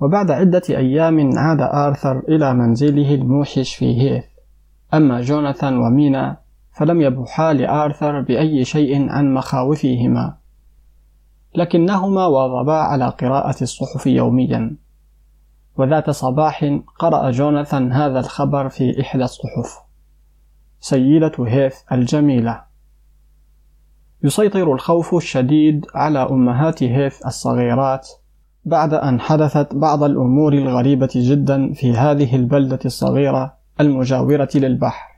وبعد عدة أيام عاد آرثر إلى منزله الموحش في هيث أما جوناثان ومينا فلم يبوحا لآرثر بأي شيء عن مخاوفهما لكنهما واظبا على قراءة الصحف يوميا. وذات صباح قرأ جوناثان هذا الخبر في إحدى الصحف. سيدة هيث الجميلة. يسيطر الخوف الشديد على أمهات هيث الصغيرات بعد أن حدثت بعض الأمور الغريبة جدا في هذه البلدة الصغيرة المجاورة للبحر.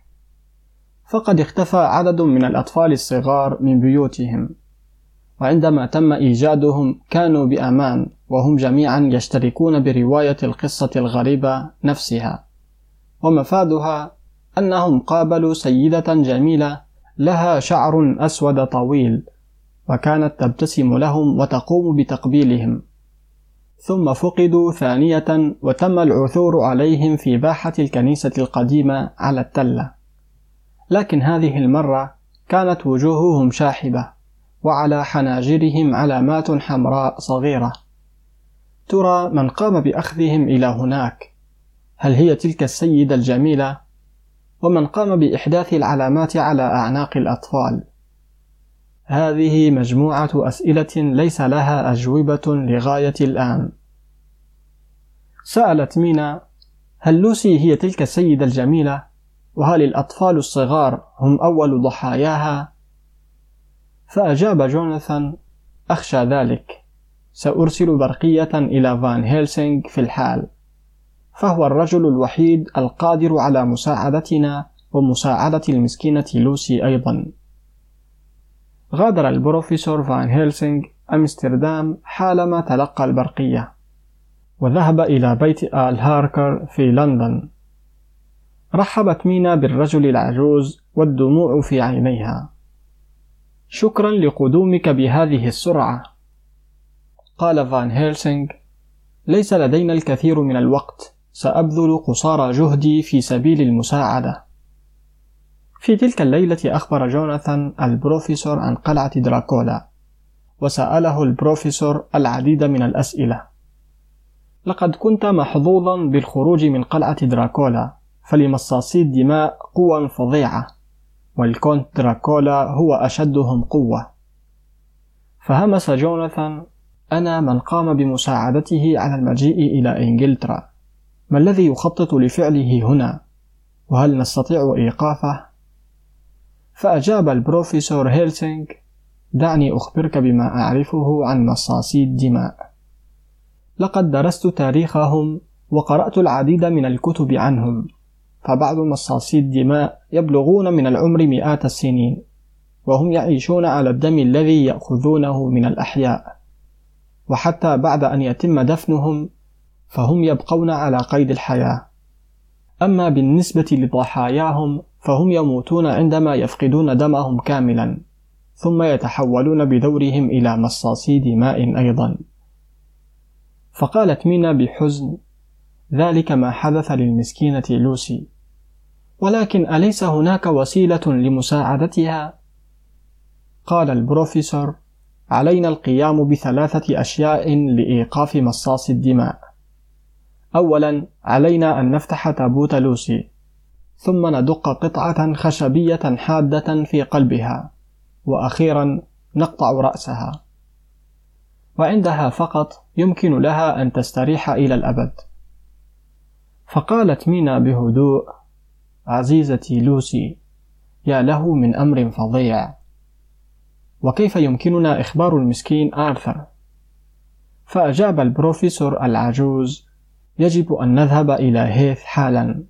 فقد اختفى عدد من الأطفال الصغار من بيوتهم. وعندما تم إيجادهم كانوا بأمان وهم جميعا يشتركون برواية القصة الغريبة نفسها. ومفادها أنهم قابلوا سيدة جميلة لها شعر أسود طويل وكانت تبتسم لهم وتقوم بتقبيلهم. ثم فقدوا ثانية وتم العثور عليهم في باحة الكنيسة القديمة على التلة. لكن هذه المرة كانت وجوههم شاحبة. وعلى حناجرهم علامات حمراء صغيرة. ترى من قام بأخذهم إلى هناك. هل هي تلك السيدة الجميلة؟ ومن قام بإحداث العلامات على أعناق الأطفال. هذه مجموعة أسئلة ليس لها أجوبة لغاية الآن. سألت مينا هل لوسي هي تلك السيدة الجميلة؟ وهل الأطفال الصغار هم أول ضحاياها؟ فأجاب جوناثان أخشى ذلك. سأرسل برقية إلى فان هيلسينغ في الحال. فهو الرجل الوحيد القادر على مساعدتنا ومساعدة المسكينة لوسي أيضا. غادر البروفيسور فان هيلسينغ أمستردام حالما تلقى البرقية وذهب إلى بيت آل هاركر في لندن. رحبت مينا بالرجل العجوز والدموع في عينيها. شكرا لقدومك بهذه السرعة. قال فان هيلسينغ ليس لدينا الكثير من الوقت سأبذل قصارى جهدي في سبيل المساعدة. في تلك الليلة أخبر جوناثان البروفيسور عن قلعة دراكولا وسأله البروفيسور العديد من الأسئلة. لقد كنت محظوظا بالخروج من قلعة دراكولا فلمصاصي الدماء قوى فظيعة. والكونت دراكولا هو أشدهم قوة. فهمس جوناثان أنا من قام بمساعدته على المجيء إلى إنجلترا. ما الذي يخطط لفعله هنا؟ وهل نستطيع إيقافه؟ فأجاب البروفيسور هيلسينغ دعني أخبرك بما أعرفه عن مصاصي الدماء. لقد درست تاريخهم وقرأت العديد من الكتب عنهم. فبعض مصاصي الدماء يبلغون من العمر مئات السنين وهم يعيشون على الدم الذي يأخذونه من الأحياء. وحتى بعد أن يتم دفنهم فهم يبقون على قيد الحياة. أما بالنسبة لضحاياهم فهم يموتون عندما يفقدون دمهم كاملا ثم يتحولون بدورهم إلى مصاصي دماء أيضا. فقالت مينا بحزن ذلك ما حدث للمسكينة لوسي. ولكن أليس هناك وسيلة لمساعدتها؟ قال البروفيسور علينا القيام بثلاثة أشياء لإيقاف مصاص الدماء. أولا علينا أن نفتح تابوت لوسي. ثم ندق قطعة خشبية حادة في قلبها. وأخيرا نقطع رأسها. وعندها فقط يمكن لها أن تستريح إلى الأبد. فقالت مينا بهدوء عزيزتي لوسي يا له من أمر فظيع. وكيف يمكننا إخبار المسكين آرثر؟ فأجاب البروفيسور العجوز يجب أن نذهب إلى هيث حالا.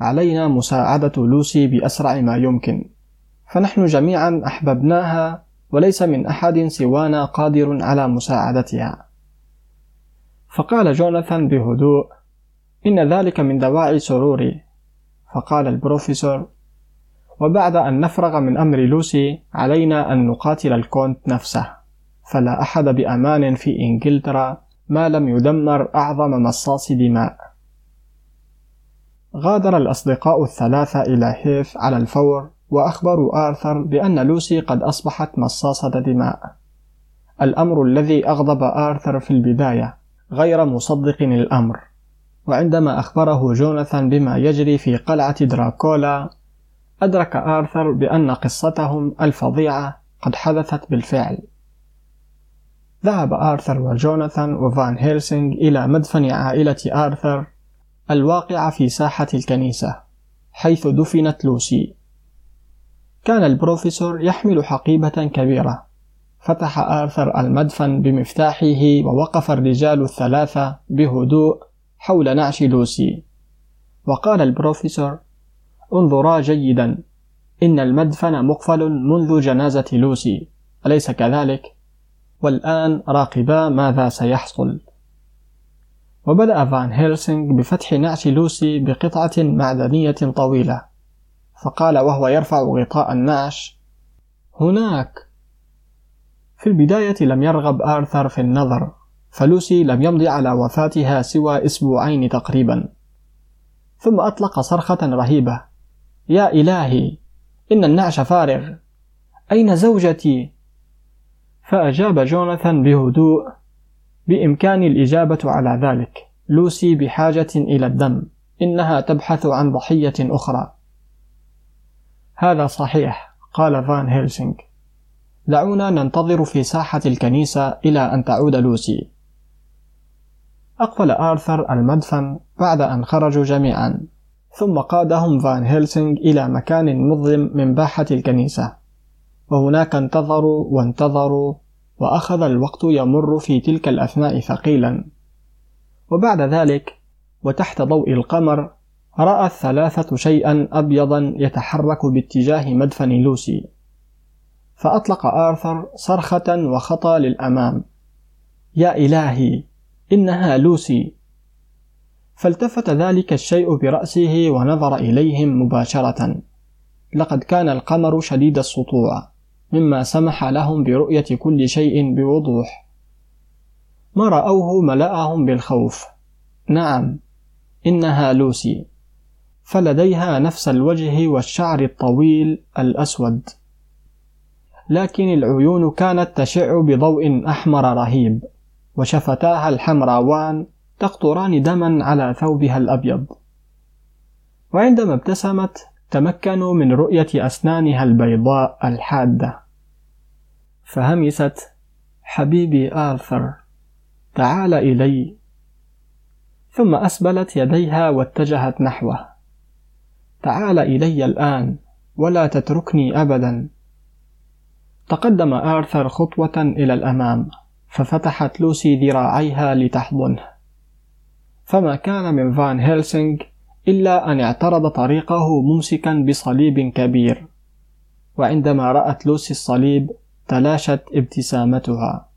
علينا مساعدة لوسي بأسرع ما يمكن. فنحن جميعا أحببناها وليس من أحد سوانا قادر على مساعدتها. فقال جوناثان بهدوء إن ذلك من دواعي سروري. فقال البروفيسور وبعد أن نفرغ من أمر لوسي علينا أن نقاتل الكونت نفسه. فلا أحد بأمان في إنجلترا ما لم يدمر أعظم مصاص دماء. غادر الأصدقاء الثلاثة إلى هيث على الفور وأخبروا آرثر بأن لوسي قد أصبحت مصاصة دماء. الأمر الذي أغضب آرثر في البداية غير مصدق الأمر. وعندما أخبره جوناثان بما يجري في قلعة دراكولا أدرك آرثر بأن قصتهم الفظيعة قد حدثت بالفعل. ذهب آرثر وجوناثان وفان هيلسينغ إلى مدفن عائلة آرثر الواقعة في ساحة الكنيسة حيث دفنت لوسي. كان البروفيسور يحمل حقيبة كبيرة. فتح آرثر المدفن بمفتاحه ووقف الرجال الثلاثة بهدوء حول نعش لوسي. وقال البروفيسور انظرا جيدا إن المدفن مقفل منذ جنازة لوسي أليس كذلك؟ والآن راقبا ماذا سيحصل. وبدأ فان هيلسينغ بفتح نعش لوسي بقطعة معدنية طويلة. فقال وهو يرفع غطاء النعش هناك. في البداية لم يرغب آرثر في النظر. فلوسي لم يمضي على وفاتها سوى أسبوعين تقريبا. ثم أطلق صرخة رهيبة. يا إلهي إن النعش فارغ. أين زوجتي؟ فأجاب جوناثان بهدوء بإمكاني الإجابة على ذلك. لوسي بحاجة إلى الدم. إنها تبحث عن ضحية أخرى. هذا صحيح قال فان هيلسينغ. دعونا ننتظر في ساحة الكنيسة إلى أن تعود لوسي. أقفل آرثر المدفن بعد أن خرجوا جميعا ثم قادهم فان هيلسينغ إلى مكان مظلم من باحة الكنيسة. وهناك انتظروا وانتظروا وأخذ الوقت يمر في تلك الأثناء ثقيلا. وبعد ذلك وتحت ضوء القمر رأى الثلاثة شيئا أبيضا يتحرك باتجاه مدفن لوسي. فأطلق آرثر صرخة وخطى للأمام. يا إلهي إنها لوسي. فالتفت ذلك الشيء برأسه ونظر إليهم مباشرة. لقد كان القمر شديد السطوع مما سمح لهم برؤية كل شيء بوضوح. ما رأوه ملأهم بالخوف. نعم إنها لوسي. فلديها نفس الوجه والشعر الطويل الأسود. لكن العيون كانت تشع بضوء أحمر رهيب. وشفتاها الحمراوان تقطران دما على ثوبها الأبيض. وعندما ابتسمت تمكنوا من رؤية أسنانها البيضاء الحادة. فهمست حبيبي آرثر تعال إلي. ثم أسبلت يديها واتجهت نحوه. تعال إلي الآن ولا تتركني أبدا. تقدم آرثر خطوة إلى الأمام. ففتحت لوسي ذراعيها لتحضنه. فما كان من فان هيلسينغ إلا أن اعترض طريقه ممسكا بصليب كبير. وعندما رأت لوسي الصليب تلاشت ابتسامتها.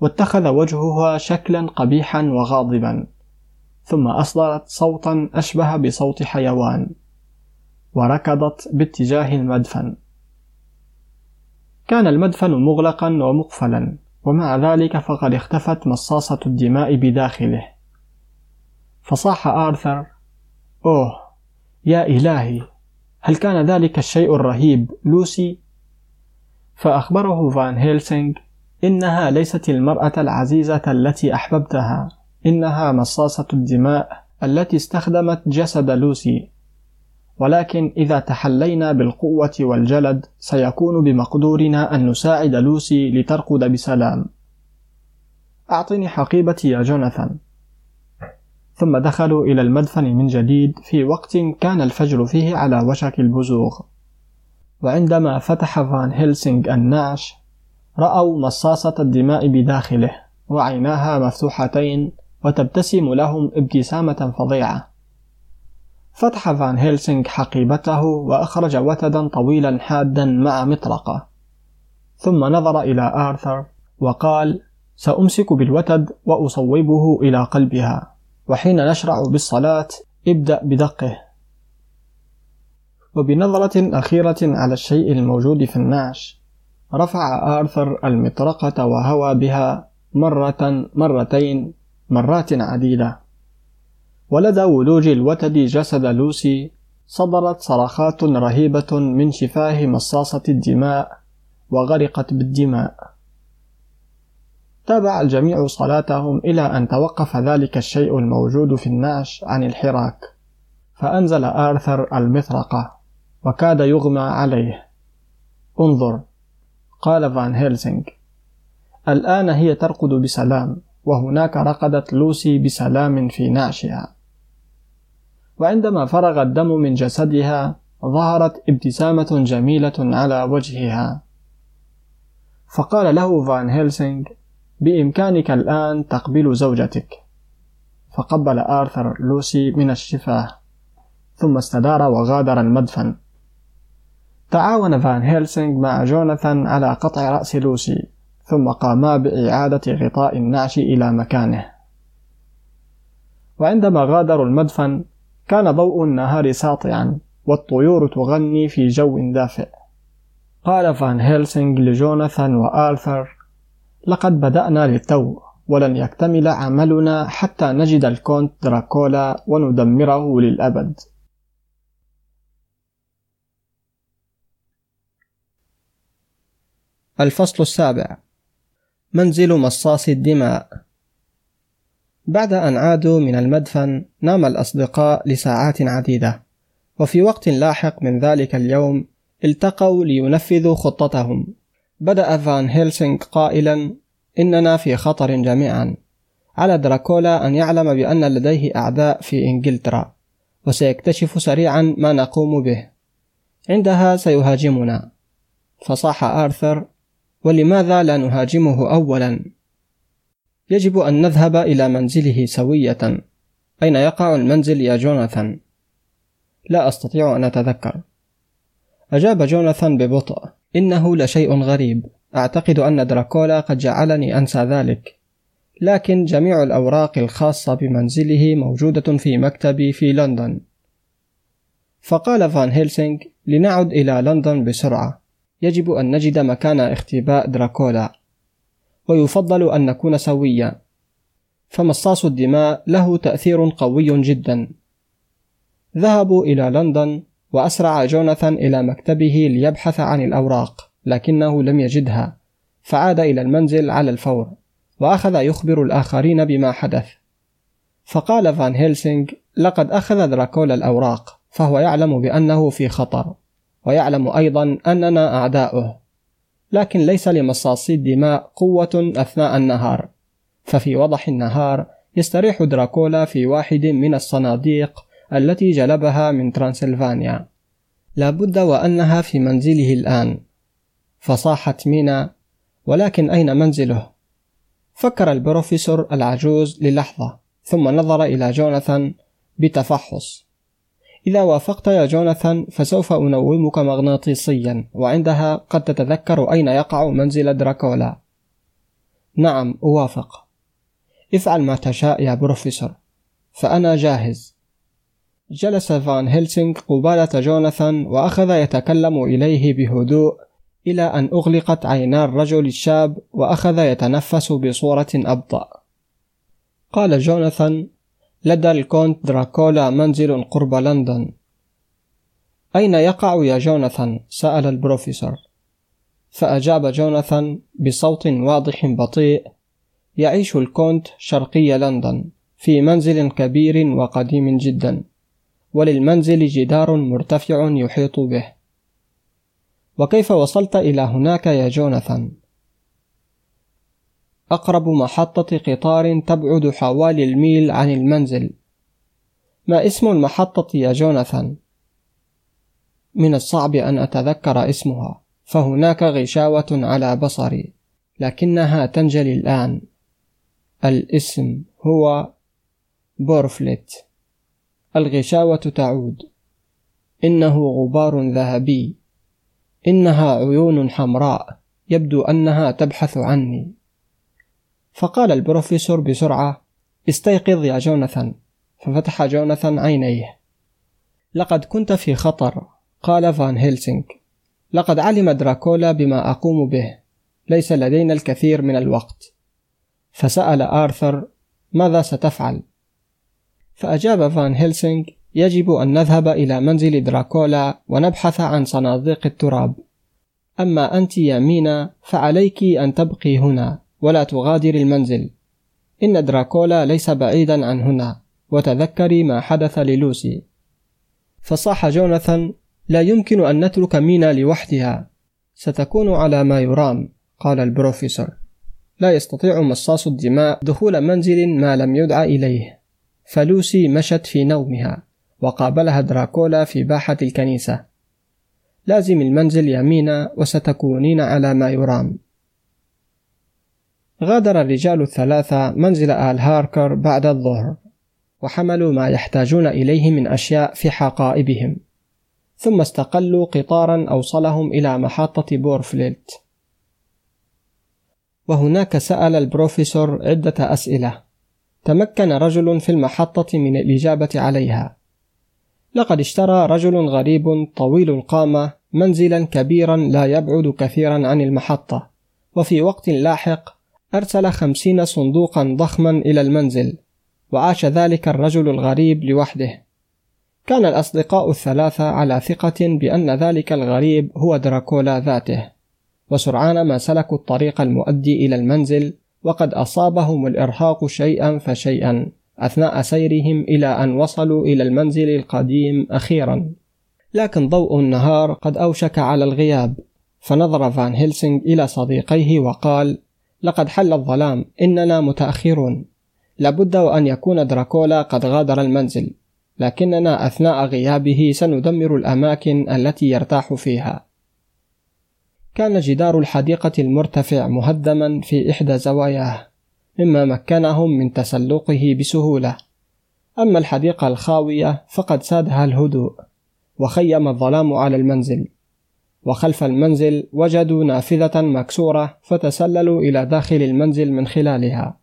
واتخذ وجهها شكلا قبيحا وغاضبا. ثم أصدرت صوتا أشبه بصوت حيوان. وركضت باتجاه المدفن. كان المدفن مغلقا ومقفلا. ومع ذلك فقد اختفت مصاصة الدماء بداخله فصاح آرثر أوه يا إلهي هل كان ذلك الشيء الرهيب لوسي؟ فأخبره فان هيلسينغ إنها ليست المرأة العزيزة التي أحببتها إنها مصاصة الدماء التي استخدمت جسد لوسي ولكن إذا تحلينا بالقوة والجلد سيكون بمقدورنا أن نساعد لوسي لترقد بسلام. أعطني حقيبتي يا جوناثان. ثم دخلوا إلى المدفن من جديد في وقت كان الفجر فيه على وشك البزوغ. وعندما فتح فان هيلسينغ النعش رأوا مصاصة الدماء بداخله وعيناها مفتوحتين وتبتسم لهم ابتسامة فظيعة. فتح فان هيلسينغ حقيبته وأخرج وتدا طويلا حادا مع مطرقة. ثم نظر إلى آرثر وقال سأمسك بالوتد وأصوبه إلى قلبها وحين نشرع بالصلاة ابدأ بدقه. وبنظرة أخيرة على الشيء الموجود في النعش رفع آرثر المطرقة وهوى بها مرة مرتين مرات عديدة ولدى ولوج الوتد جسد لوسي صدرت صرخات رهيبة من شفاه مصاصة الدماء وغرقت بالدماء. تابع الجميع صلاتهم إلى أن توقف ذلك الشيء الموجود في النعش عن الحراك فأنزل آرثر المطرقة وكاد يغمى عليه. انظر قال فان هيلسينغ الآن هي ترقد بسلام وهناك رقدت لوسي بسلام في نعشها. وعندما فرغ الدم من جسدها ظهرت ابتسامة جميلة على وجهها. فقال له فان هيلسينغ بإمكانك الآن تقبل زوجتك. فقبل آرثر لوسي من الشفاه ثم استدار وغادر المدفن. تعاون فان هيلسينغ مع جوناثان على قطع رأس لوسي ثم قاما بإعادة غطاء النعش إلى مكانه. وعندما غادروا المدفن كان ضوء النهار ساطعا والطيور تغني في جو دافئ. قال فان هيلسينغ لجوناثان وآرثر لقد بدأنا للتو ولن يكتمل عملنا حتى نجد الكونت دراكولا وندمره للأبد. الفصل السابع منزل مصاص الدماء. بعد أن عادوا من المدفن نام الأصدقاء لساعات عديدة. وفي وقت لاحق من ذلك اليوم التقوا لينفذوا خطتهم. بدأ فان هيلسينغ قائلا إننا في خطر جميعا. على دراكولا أن يعلم بأن لديه أعداء في إنجلترا. وسيكتشف سريعا ما نقوم به. عندها سيهاجمنا. فصاح آرثر ولماذا لا نهاجمه أولا؟ يجب أن نذهب إلى منزله سوية. أين يقع المنزل يا جوناثان؟ لا أستطيع أن أتذكر. أجاب جوناثان ببطء. إنه لشيء غريب. أعتقد أن دراكولا قد جعلني أنسى ذلك. لكن جميع الأوراق الخاصة بمنزله موجودة في مكتبي في لندن. فقال فان هيلسينغ لنعد إلى لندن بسرعة. يجب أن نجد مكان اختباء دراكولا. ويفضل أن نكون سويا. فمصاص الدماء له تأثير قوي جدا. ذهبوا إلى لندن وأسرع جوناثان إلى مكتبه ليبحث عن الأوراق لكنه لم يجدها. فعاد إلى المنزل على الفور وأخذ يخبر الآخرين بما حدث. فقال فان هيلسينغ لقد أخذ دراكولا الأوراق فهو يعلم بأنه في خطر ويعلم أيضا أننا أعداؤه. لكن ليس لمصاصي الدماء قوة أثناء النهار. ففي وضح النهار يستريح دراكولا في واحد من الصناديق التي جلبها من ترانسلفانيا. لابد وأنها في منزله الآن. فصاحت مينا ولكن أين منزله؟ فكر البروفيسور العجوز للحظة ثم نظر إلى جوناثان بتفحص. إذا وافقت يا جوناثان فسوف أنومك مغناطيسيا وعندها قد تتذكر أين يقع منزل دراكولا. نعم أوافق. افعل ما تشاء يا بروفيسور. فأنا جاهز. جلس فان هيلسينغ قبالة جوناثان وأخذ يتكلم إليه بهدوء إلى أن أغلقت عينا الرجل الشاب وأخذ يتنفس بصورة أبطأ. قال جوناثان لدى الكونت دراكولا منزل قرب لندن. أين يقع يا جوناثان؟ سأل البروفيسور. فأجاب جوناثان بصوت واضح بطيء. يعيش الكونت شرقي لندن في منزل كبير وقديم جدا. وللمنزل جدار مرتفع يحيط به. وكيف وصلت إلى هناك يا جوناثان؟ أقرب محطة قطار تبعد حوالي الميل عن المنزل. ما اسم المحطة يا جوناثان؟ من الصعب أن أتذكر اسمها. فهناك غشاوة على بصري لكنها تنجلي الآن. الاسم هو بورفليت. الغشاوة تعود. إنه غبار ذهبي. إنها عيون حمراء. يبدو أنها تبحث عني. فقال البروفيسور بسرعة استيقظ يا جوناثان. ففتح جوناثان عينيه. لقد كنت في خطر قال فان هيلسينغ. لقد علم دراكولا بما أقوم به. ليس لدينا الكثير من الوقت. فسأل آرثر ماذا ستفعل؟ فأجاب فان هيلسينغ يجب أن نذهب إلى منزل دراكولا ونبحث عن صناديق التراب. أما أنت يا مينا فعليك أن تبقي هنا. ولا تغادر المنزل. إن دراكولا ليس بعيدا عن هنا وتذكري ما حدث للوسي. فصاح جوناثان لا يمكن أن نترك مينا لوحدها ستكون على ما يرام. قال البروفيسور. لا يستطيع مصاص الدماء دخول منزل ما لم يدعى إليه. فلوسي مشت في نومها وقابلها دراكولا في باحة الكنيسة. لازم المنزل يمينا وستكونين على ما يرام. غادر الرجال الثلاثة منزل آل هاركر بعد الظهر وحملوا ما يحتاجون إليه من أشياء في حقائبهم. ثم استقلوا قطارا أوصلهم إلى محطة بورفليت. وهناك سأل البروفيسور عدة أسئلة. تمكن رجل في المحطة من الإجابة عليها. لقد اشترى رجل غريب طويل القامة منزلا كبيرا لا يبعد كثيرا عن المحطة وفي وقت لاحق أرسل خمسين صندوقا ضخما إلى المنزل وعاش ذلك الرجل الغريب لوحده. كان الأصدقاء الثلاثة على ثقة بأن ذلك الغريب هو دراكولا ذاته وسرعان ما سلكوا الطريق المؤدي إلى المنزل وقد أصابهم الإرهاق شيئا فشيئا أثناء سيرهم إلى أن وصلوا إلى المنزل القديم أخيرا. لكن ضوء النهار قد أوشك على الغياب فنظر فان هيلسينغ إلى صديقيه وقال لقد حل الظلام. إننا متأخرون. لابد وأن يكون دراكولا قد غادر المنزل. لكننا أثناء غيابه سندمر الأماكن التي يرتاح فيها. كان جدار الحديقة المرتفع مهدما في إحدى زواياه مما مكنهم من تسلقه بسهولة. أما الحديقة الخاوية فقد سادها الهدوء وخيم الظلام على المنزل. وخلف المنزل وجدوا نافذة مكسورة فتسللوا إلى داخل المنزل من خلالها.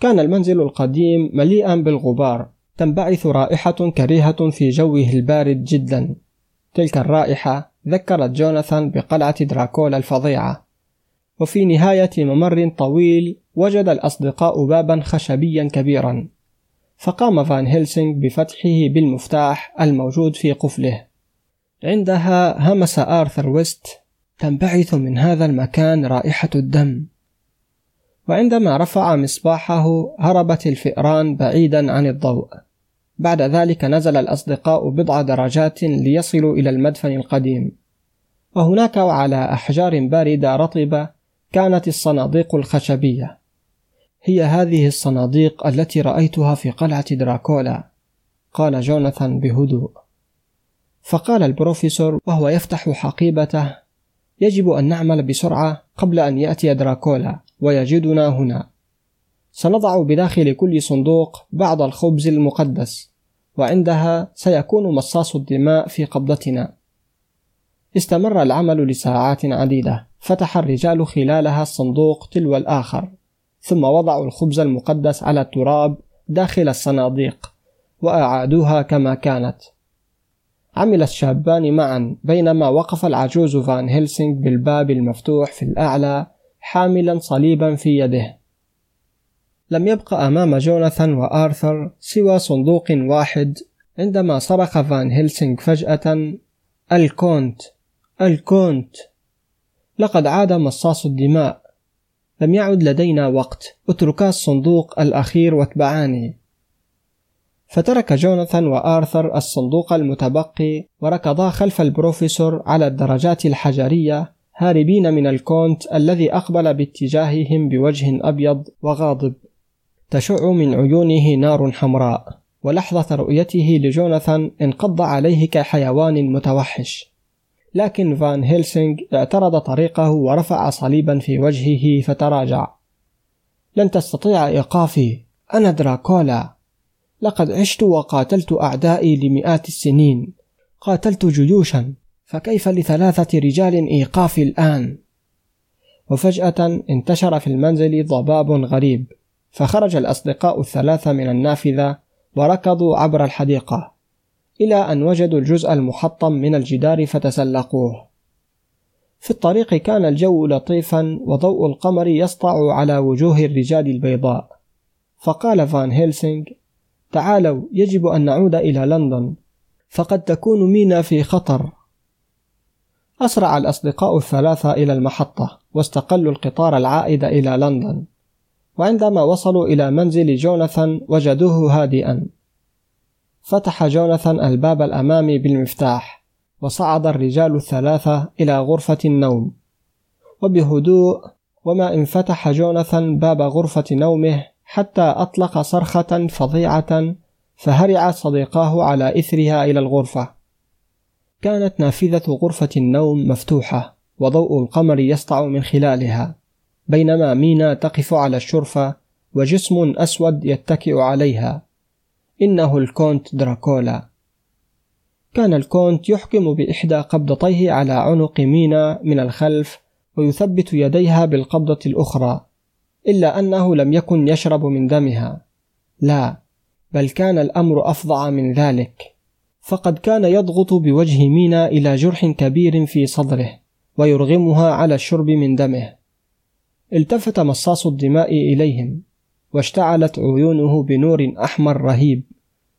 كان المنزل القديم مليئا بالغبار تنبعث رائحة كريهة في جوه البارد جدا. تلك الرائحة ذكرت جوناثان بقلعة دراكولا الفظيعة. وفي نهاية ممر طويل وجد الأصدقاء بابا خشبيا كبيرا. فقام فان هيلسينغ بفتحه بالمفتاح الموجود في قفله. عندها همس آرثر ويست تنبعث من هذا المكان رائحة الدم. وعندما رفع مصباحه هربت الفئران بعيدا عن الضوء. بعد ذلك نزل الأصدقاء بضع درجات ليصلوا إلى المدفن القديم. وهناك وعلى أحجار باردة رطبة كانت الصناديق الخشبية. هي هذه الصناديق التي رأيتها في قلعة دراكولا. قال جوناثان بهدوء. فقال البروفيسور وهو يفتح حقيبته يجب أن نعمل بسرعة قبل أن يأتي دراكولا ويجدنا هنا. سنضع بداخل كل صندوق بعض الخبز المقدس وعندها سيكون مصاص الدماء في قبضتنا. استمر العمل لساعات عديدة فتح الرجال خلالها الصندوق تلو الآخر ثم وضعوا الخبز المقدس على التراب داخل الصناديق وأعادوها كما كانت. عمل الشابان معا بينما وقف العجوز فان هيلسينغ بالباب المفتوح في الأعلى حاملا صليبا في يده. لم يبق أمام جوناثان وآرثر سوى صندوق واحد عندما صرخ فان هيلسينغ فجأة الكونت! الكونت! لقد عاد مصاص الدماء. لم يعد لدينا وقت اتركا الصندوق الأخير واتبعاني. فترك جوناثان وآرثر الصندوق المتبقي وركضا خلف البروفيسور على الدرجات الحجرية هاربين من الكونت الذي أقبل باتجاههم بوجه أبيض وغاضب. تشع من عيونه نار حمراء ولحظة رؤيته لجوناثان انقض عليه كحيوان متوحش. لكن فان هيلسينغ اعترض طريقه ورفع صليبا في وجهه فتراجع. لن تستطيع إيقافي أنا دراكولا. لقد عشت وقاتلت أعدائي لمئات السنين. قاتلت جيوشا فكيف لثلاثة رجال إيقافي الآن؟ وفجأة انتشر في المنزل ضباب غريب فخرج الأصدقاء الثلاثة من النافذة وركضوا عبر الحديقة إلى أن وجدوا الجزء المحطم من الجدار فتسلقوه. في الطريق كان الجو لطيفا وضوء القمر يسطع على وجوه الرجال البيضاء. فقال فان هيلسينغ تعالوا يجب أن نعود إلى لندن. فقد تكون مينا في خطر. أسرع الأصدقاء الثلاثة إلى المحطة واستقلوا القطار العائد إلى لندن. وعندما وصلوا إلى منزل جوناثان وجدوه هادئا. فتح جوناثان الباب الأمامي بالمفتاح وصعد الرجال الثلاثة إلى غرفة النوم. وبهدوء وما إن فتح جوناثان باب غرفة نومه حتى أطلق صرخة فظيعة فهرع صديقاه على إثرها إلى الغرفة. كانت نافذة غرفة النوم مفتوحة وضوء القمر يسطع من خلالها بينما مينا تقف على الشرفة وجسم أسود يتكئ عليها. إنه الكونت دراكولا. كان الكونت يحكم بإحدى قبضتيه على عنق مينا من الخلف ويثبت يديها بالقبضة الأخرى. إلا أنه لم يكن يشرب من دمها. لا بل كان الأمر أفظع من ذلك. فقد كان يضغط بوجه مينا إلى جرح كبير في صدره ويرغمها على الشرب من دمه. التفت مصاص الدماء إليهم واشتعلت عيونه بنور أحمر رهيب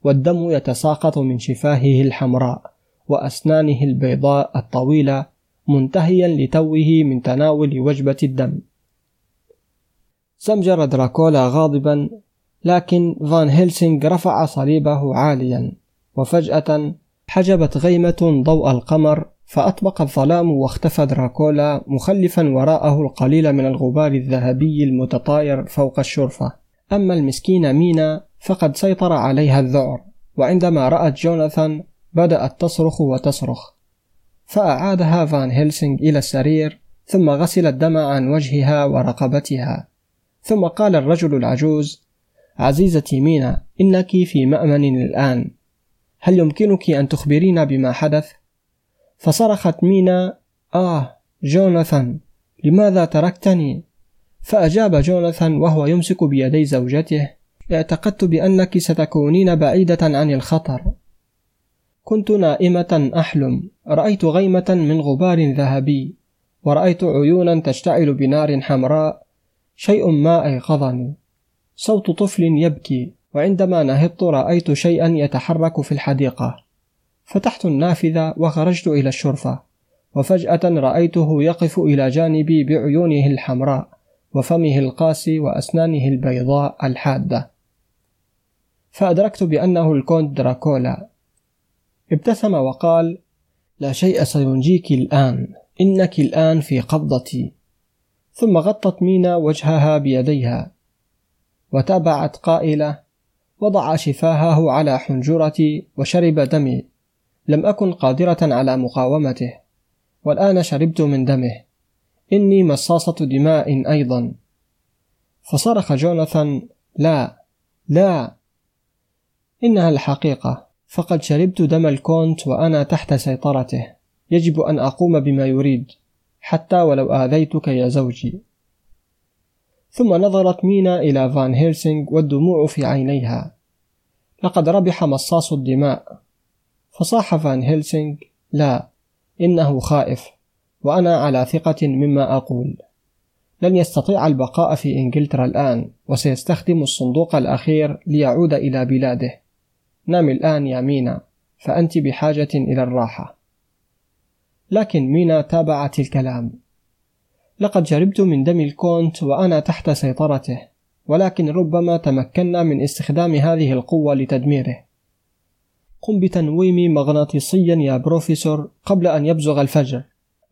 والدم يتساقط من شفاهه الحمراء وأسنانه البيضاء الطويلة منتهيا لتوه من تناول وجبة الدم. زمجر دراكولا غاضبا لكن فان هيلسينغ رفع صليبه عاليا وفجأة حجبت غيمة ضوء القمر فأطبق الظلام واختفى دراكولا مخلفا وراءه القليل من الغبار الذهبي المتطاير فوق الشرفة. أما المسكينة مينا فقد سيطر عليها الذعر وعندما رأت جوناثان بدأت تصرخ وتصرخ. فأعادها فان هيلسينغ إلى السرير ثم غسل الدم عن وجهها ورقبتها. ثم قال الرجل العجوز عزيزتي مينا إنك في مأمن الآن هل يمكنك أن تخبرينا بما حدث؟ فصرخت مينا آه جوناثان لماذا تركتني؟ فأجاب جوناثان وهو يمسك بيدي زوجته اعتقدت بأنك ستكونين بعيدة عن الخطر كنت نائمة أحلم رأيت غيمة من غبار ذهبي ورأيت عيونا تشتعل بنار حمراء شيء ما أيقظني صوت طفل يبكي وعندما نهضت رأيت شيئا يتحرك في الحديقة. فتحت النافذة وخرجت إلى الشرفة وفجأة رأيته يقف إلى جانبي بعيونه الحمراء وفمه القاسي وأسنانه البيضاء الحادة. فأدركت بأنه الكونت دراكولا. ابتسم وقال لا شيء سينجيك الآن إنك الآن في قبضتي. ثم غطت مينا وجهها بيديها وتابعت قائلة وضع شفاهه على حنجرتي وشرب دمي لم أكن قادرة على مقاومته والآن شربت من دمه إني مصاصة دماء أيضا. فصرخ جوناثان لا لا إنها الحقيقة فقد شربت دم الكونت وأنا تحت سيطرته يجب أن أقوم بما يريد. حتى ولو آذيتك يا زوجي. ثم نظرت مينا إلى فان هيلسينغ والدموع في عينيها. لقد ربح مصاص الدماء. فصاح فان هيلسينغ لا إنه خائف وأنا على ثقة مما أقول. لن يستطيع البقاء في إنجلترا الآن وسيستخدم الصندوق الأخير ليعود إلى بلاده. نام الآن يا مينا فأنت بحاجة إلى الراحة. لكن مينا تابعت الكلام. لقد شربت من دم الكونت وأنا تحت سيطرته ولكن ربما تمكنا من استخدام هذه القوة لتدميره. قم بتنويم مغناطيسيا يا بروفيسور قبل أن يبزغ الفجر.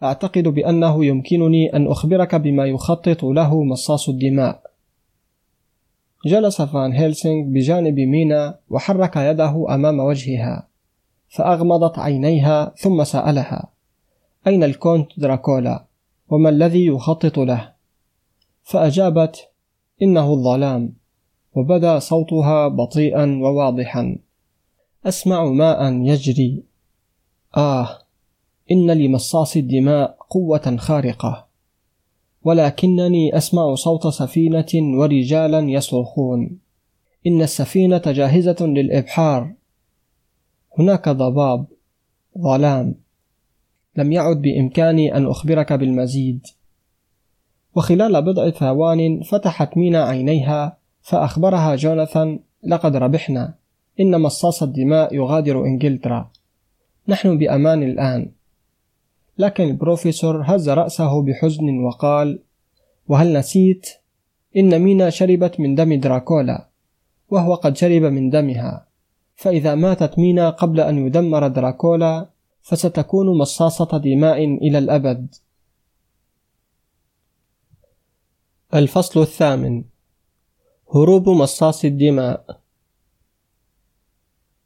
أعتقد بأنه يمكنني أن أخبرك بما يخطط له مصاص الدماء. جلس فان هيلسينغ بجانب مينا وحرك يده أمام وجهها فأغمضت عينيها ثم سألها أين الكونت دراكولا؟ وما الذي يخطط له؟ فأجابت إنه الظلام. وبدا صوتها بطيئا وواضحا. أسمع ماء يجري. آه إن لمصاص الدماء قوة خارقة. ولكنني أسمع صوت سفينة ورجالا يصرخون. إن السفينة جاهزة للإبحار. هناك ضباب ظلام. لم يعد بإمكاني أن أخبرك بالمزيد. وخلال بضع ثوان فتحت مينا عينيها فأخبرها جوناثان لقد ربحنا. إن مصاص الدماء يغادر إنجلترا. نحن بأمان الآن. لكن البروفيسور هز رأسه بحزن وقال وهل نسيت؟ إن مينا شربت من دم دراكولا وهو قد شرب من دمها. فإذا ماتت مينا قبل أن يدمر دراكولا فستكون مصاصة دماء إلى الأبد. الفصل الثامن. هروب مصاص الدماء.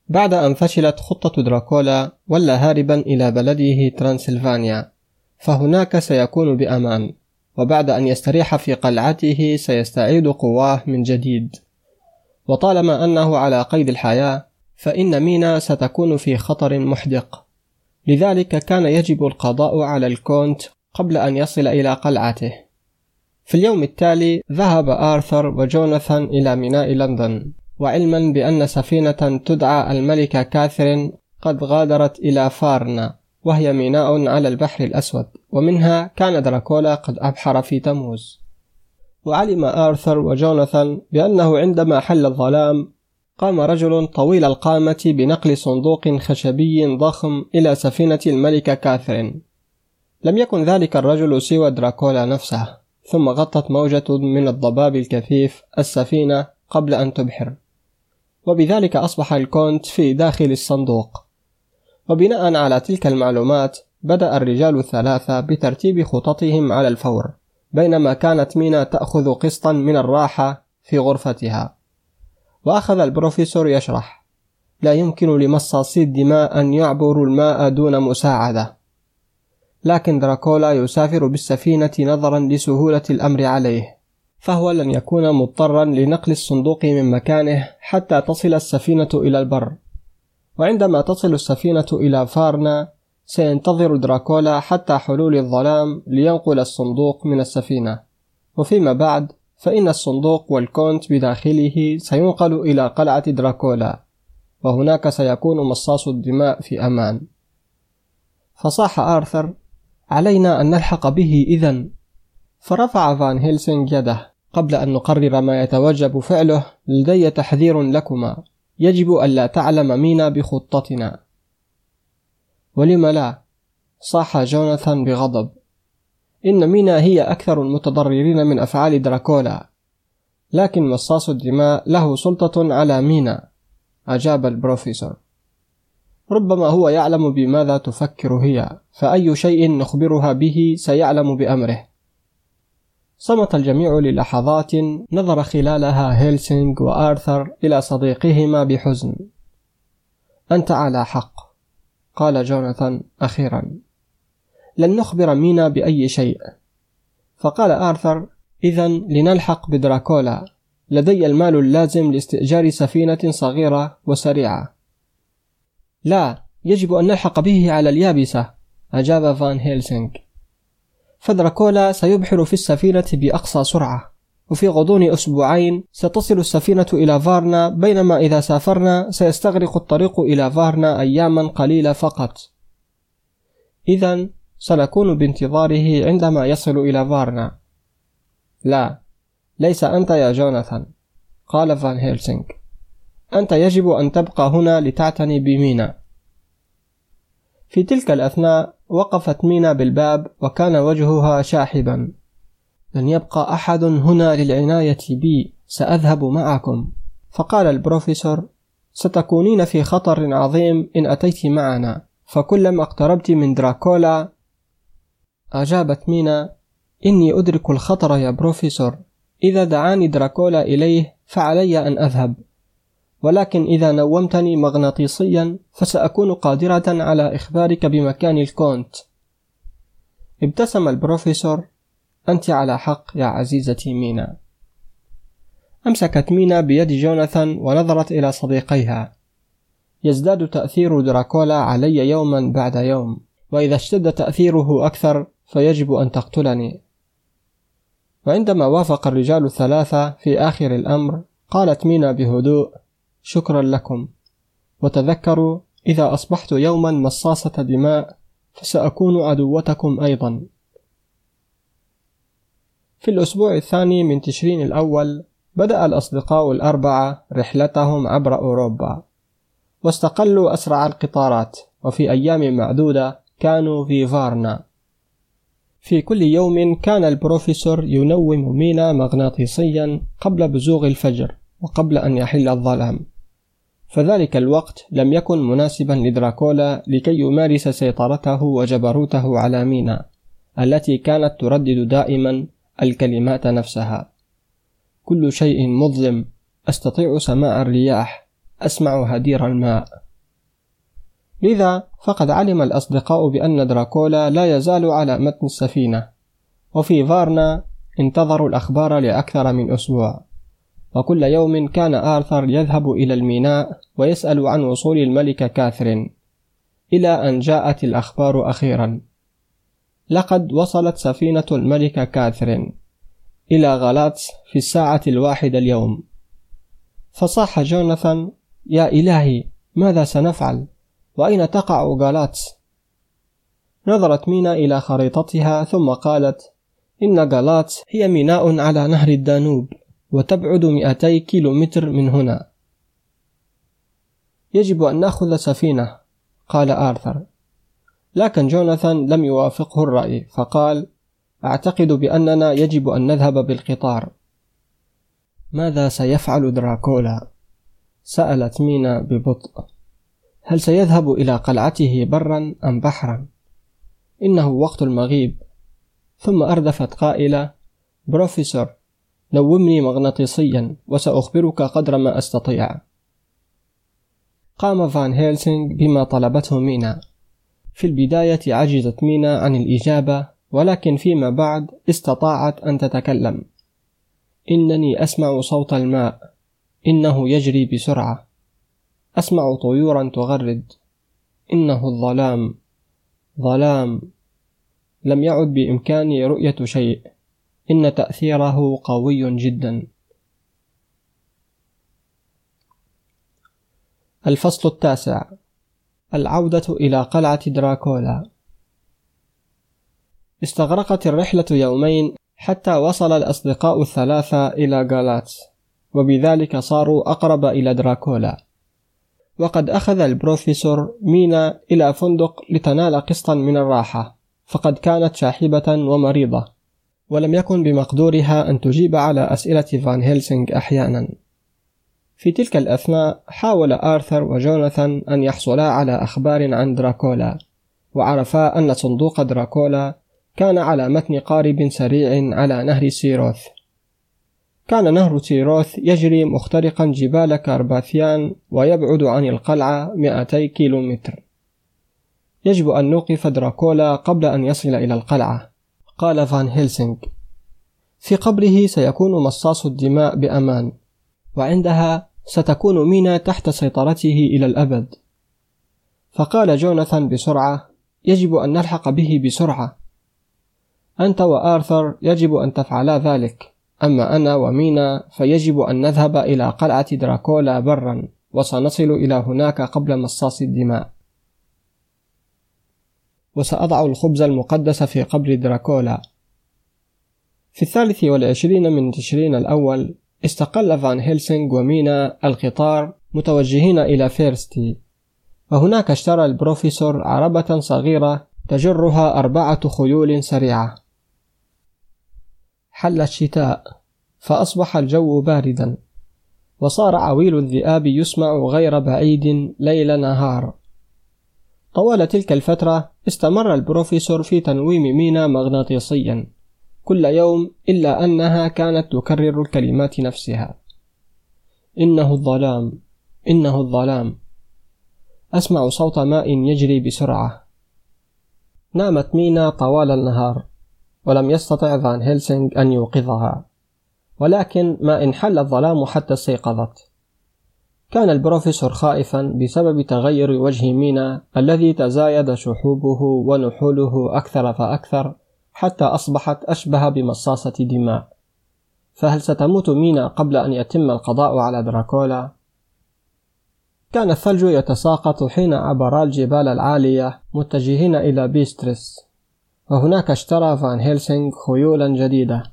بعد أن فشلت خطة دراكولا ولى هاربا إلى بلده ترانسلفانيا فهناك سيكون بأمان وبعد أن يستريح في قلعته سيستعيد قواه من جديد. وطالما أنه على قيد الحياة فإن مينا ستكون في خطر محدق. لذلك كان يجب القضاء على الكونت قبل أن يصل إلى قلعته. في اليوم التالي ذهب آرثر وجوناثان إلى ميناء لندن وعلما بأن سفينة تدعى الملكة كاثرين قد غادرت إلى فارنا وهي ميناء على البحر الأسود ومنها كان دراكولا قد أبحر في تموز. وعلم آرثر وجوناثان بأنه عندما حل الظلام قام رجل طويل القامة بنقل صندوق خشبي ضخم إلى سفينة الملكة كاثرين لم يكن ذلك الرجل سوى دراكولا نفسه ثم غطت موجة من الضباب الكثيف السفينة قبل أن تبحر. وبذلك أصبح الكونت في داخل الصندوق. وبناء على تلك المعلومات بدأ الرجال الثلاثة بترتيب خططهم على الفور بينما كانت مينا تأخذ قسطا من الراحة في غرفتها. وأخذ البروفيسور يشرح. لا يمكن لمصاصي الدماء أن يعبروا الماء دون مساعدة. لكن دراكولا يسافر بالسفينة نظرا لسهولة الأمر عليه. فهو لن يكون مضطرا لنقل الصندوق من مكانه حتى تصل السفينة إلى البر. وعندما تصل السفينة إلى فارنا سينتظر دراكولا حتى حلول الظلام لينقل الصندوق من السفينة. وفيما بعد فإن الصندوق والكونت بداخله سينقل إلى قلعة دراكولا وهناك سيكون مصاص الدماء في أمان. فصاح آرثر علينا أن نلحق به إذا. فرفع فان هيلسينغ يده. قبل أن نقرر ما يتوجب فعله لدي تحذير لكما. يجب ألا تعلم مينا بخطتنا. ولم لا؟ صاح جوناثان بغضب. إن مينا هي أكثر المتضررين من أفعال دراكولا لكن مصاص الدماء له سلطة على مينا أجاب البروفيسور. ربما هو يعلم بماذا تفكر هي فأي شيء نخبرها به سيعلم بأمره. صمت الجميع للحظات نظر خلالها هيلسينغ وآرثر إلى صديقهما بحزن. أنت على حق قال جوناثان أخيرا. لن نخبر مينا بأي شيء. فقال آرثر إذا لنلحق بدراكولا. لدي المال اللازم لاستئجار سفينة صغيرة وسريعة. لا يجب أن نلحق به على اليابسة أجاب فان هيلسينغ. فدراكولا سيبحر في السفينة بأقصى سرعة. وفي غضون أسبوعين ستصل السفينة إلى فارنا بينما إذا سافرنا سيستغرق الطريق إلى فارنا أياما قليلة فقط. إذا سنكون بانتظاره عندما يصل إلى فارنا. لا ليس أنت يا جوناثان قال فان هيلسينغ. أنت يجب أن تبقى هنا لتعتني بمينا. في تلك الأثناء وقفت مينا بالباب وكان وجهها شاحبا. لن يبقى أحد هنا للعناية بي سأذهب معكم. فقال البروفيسور ستكونين في خطر عظيم إن أتيت معنا. فكلما اقتربت من دراكولا أجابت مينا إني أدرك الخطر يا بروفيسور. إذا دعاني دراكولا إليه فعلي أن أذهب. ولكن إذا نومتني مغناطيسيا فسأكون قادرة على إخبارك بمكان الكونت. ابتسم البروفيسور. أنت على حق يا عزيزتي مينا. أمسكت مينا بيد جوناثان ونظرت إلى صديقيها. يزداد تأثير دراكولا علي يوما بعد يوم وإذا اشتد تأثيره أكثر فيجب أن تقتلني. وعندما وافق الرجال الثلاثة في آخر الأمر قالت مينا بهدوء شكرا لكم. وتذكروا إذا أصبحت يوما مصاصة دماء فسأكون عدوتكم أيضا. في الأسبوع الثاني من تشرين الأول بدأ الأصدقاء الأربعة رحلتهم عبر أوروبا. واستقلوا أسرع القطارات وفي أيام معدودة كانوا في فارنا. في كل يوم كان البروفيسور ينوم مينا مغناطيسيا قبل بزوغ الفجر وقبل أن يحل الظلام. فذلك الوقت لم يكن مناسبا لدراكولا لكي يمارس سيطرته وجبروته على مينا التي كانت تردد دائما الكلمات نفسها. كل شيء مظلم أستطيع سماع الرياح أسمع هدير الماء. لذا فقد علم الأصدقاء بأن دراكولا لا يزال على متن السفينة وفي فارنا انتظروا الأخبار لأكثر من أسبوع. وكل يوم كان آرثر يذهب إلى الميناء ويسأل عن وصول الملكة كاثرين إلى أن جاءت الأخبار أخيرا. لقد وصلت سفينة الملكة كاثرين إلى غلاتس في الساعة الواحدة اليوم. فصاح جوناثان يا إلهي ماذا سنفعل؟ وأين تقع غالاتس؟ نظرت مينا إلى خريطتها ثم قالت إن غالاتس هي ميناء على نهر الدانوب وتبعد 200 كيلومتر من هنا. يجب أن نأخذ سفينة. قال آرثر. لكن جوناثان لم يوافقه الرأي فقال أعتقد بأننا يجب أن نذهب بالقطار. ماذا سيفعل دراكولا؟ سألت مينا ببطء. هل سيذهب إلى قلعته برا أم بحرا؟ إنه وقت المغيب. ثم أردفت قائلة بروفيسور نومني مغناطيسيا وسأخبرك قدر ما أستطيع. قام فان هيلسينغ بما طلبته مينا. في البداية عجزت مينا عن الإجابة ولكن فيما بعد استطاعت أن تتكلم. إنني أسمع صوت الماء. إنه يجري بسرعة. أسمع طيورا تغرد. إنه الظلام. ظلام. لم يعد بإمكاني رؤية شيء. إن تأثيره قوي جدا. الفصل التاسع. العودة إلى قلعة دراكولا. استغرقت الرحلة يومين حتى وصل الأصدقاء الثلاثة إلى غالاتس وبذلك صاروا أقرب إلى دراكولا. وقد أخذ البروفيسور مينا إلى فندق لتنال قسطا من الراحة فقد كانت شاحبة ومريضة ولم يكن بمقدورها أن تجيب على أسئلة فان هيلسينغ أحيانا. في تلك الأثناء حاول آرثر وجوناثان أن يحصلا على أخبار عن دراكولا وعرفا أن صندوق دراكولا كان على متن قارب سريع على نهر سيروث. كان نهر سيروث يجري مخترقا جبال كارباثيان ويبعد عن القلعة 200 كيلومتر. يجب أن نوقف دراكولا قبل أن يصل إلى القلعة قال فان هيلسينغ. في قبره سيكون مصاص الدماء بأمان وعندها ستكون مينا تحت سيطرته إلى الأبد. فقال جوناثان بسرعة يجب أن نلحق به بسرعة. أنت وآرثر يجب أن تفعلا ذلك. أما أنا ومينا فيجب أن نذهب إلى قلعة دراكولا برا وسنصل إلى هناك قبل مصاص الدماء. وسأضع الخبز المقدس في قبر دراكولا. في الثالث والعشرين من تشرين الأول استقل فان هيلسينغ ومينا القطار متوجهين إلى فيرستي. وهناك اشترى البروفيسور عربة صغيرة تجرها أربعة خيول سريعة. حل الشتاء فأصبح الجو باردا. وصار عويل الذئاب يسمع غير بعيد ليل نهار. طوال تلك الفترة استمر البروفيسور في تنويم مينا مغناطيسيا. كل يوم إلا أنها كانت تكرر الكلمات نفسها. إنه الظلام إنه الظلام. أسمع صوت ماء يجري بسرعة. نامت مينا طوال النهار. ولم يستطع فان هيلسينغ أن يوقظها. ولكن ما إن حل الظلام حتى استيقظت. كان البروفيسور خائفا بسبب تغير وجه مينا الذي تزايد شحوبه ونحوله أكثر فأكثر حتى أصبحت أشبه بمصاصة دماء. فهل ستموت مينا قبل أن يتم القضاء على دراكولا؟ كان الثلج يتساقط حين عبرا الجبال العالية متجهين إلى بيسترس. وهناك اشترى فان هيلسينغ خيولا جديدة.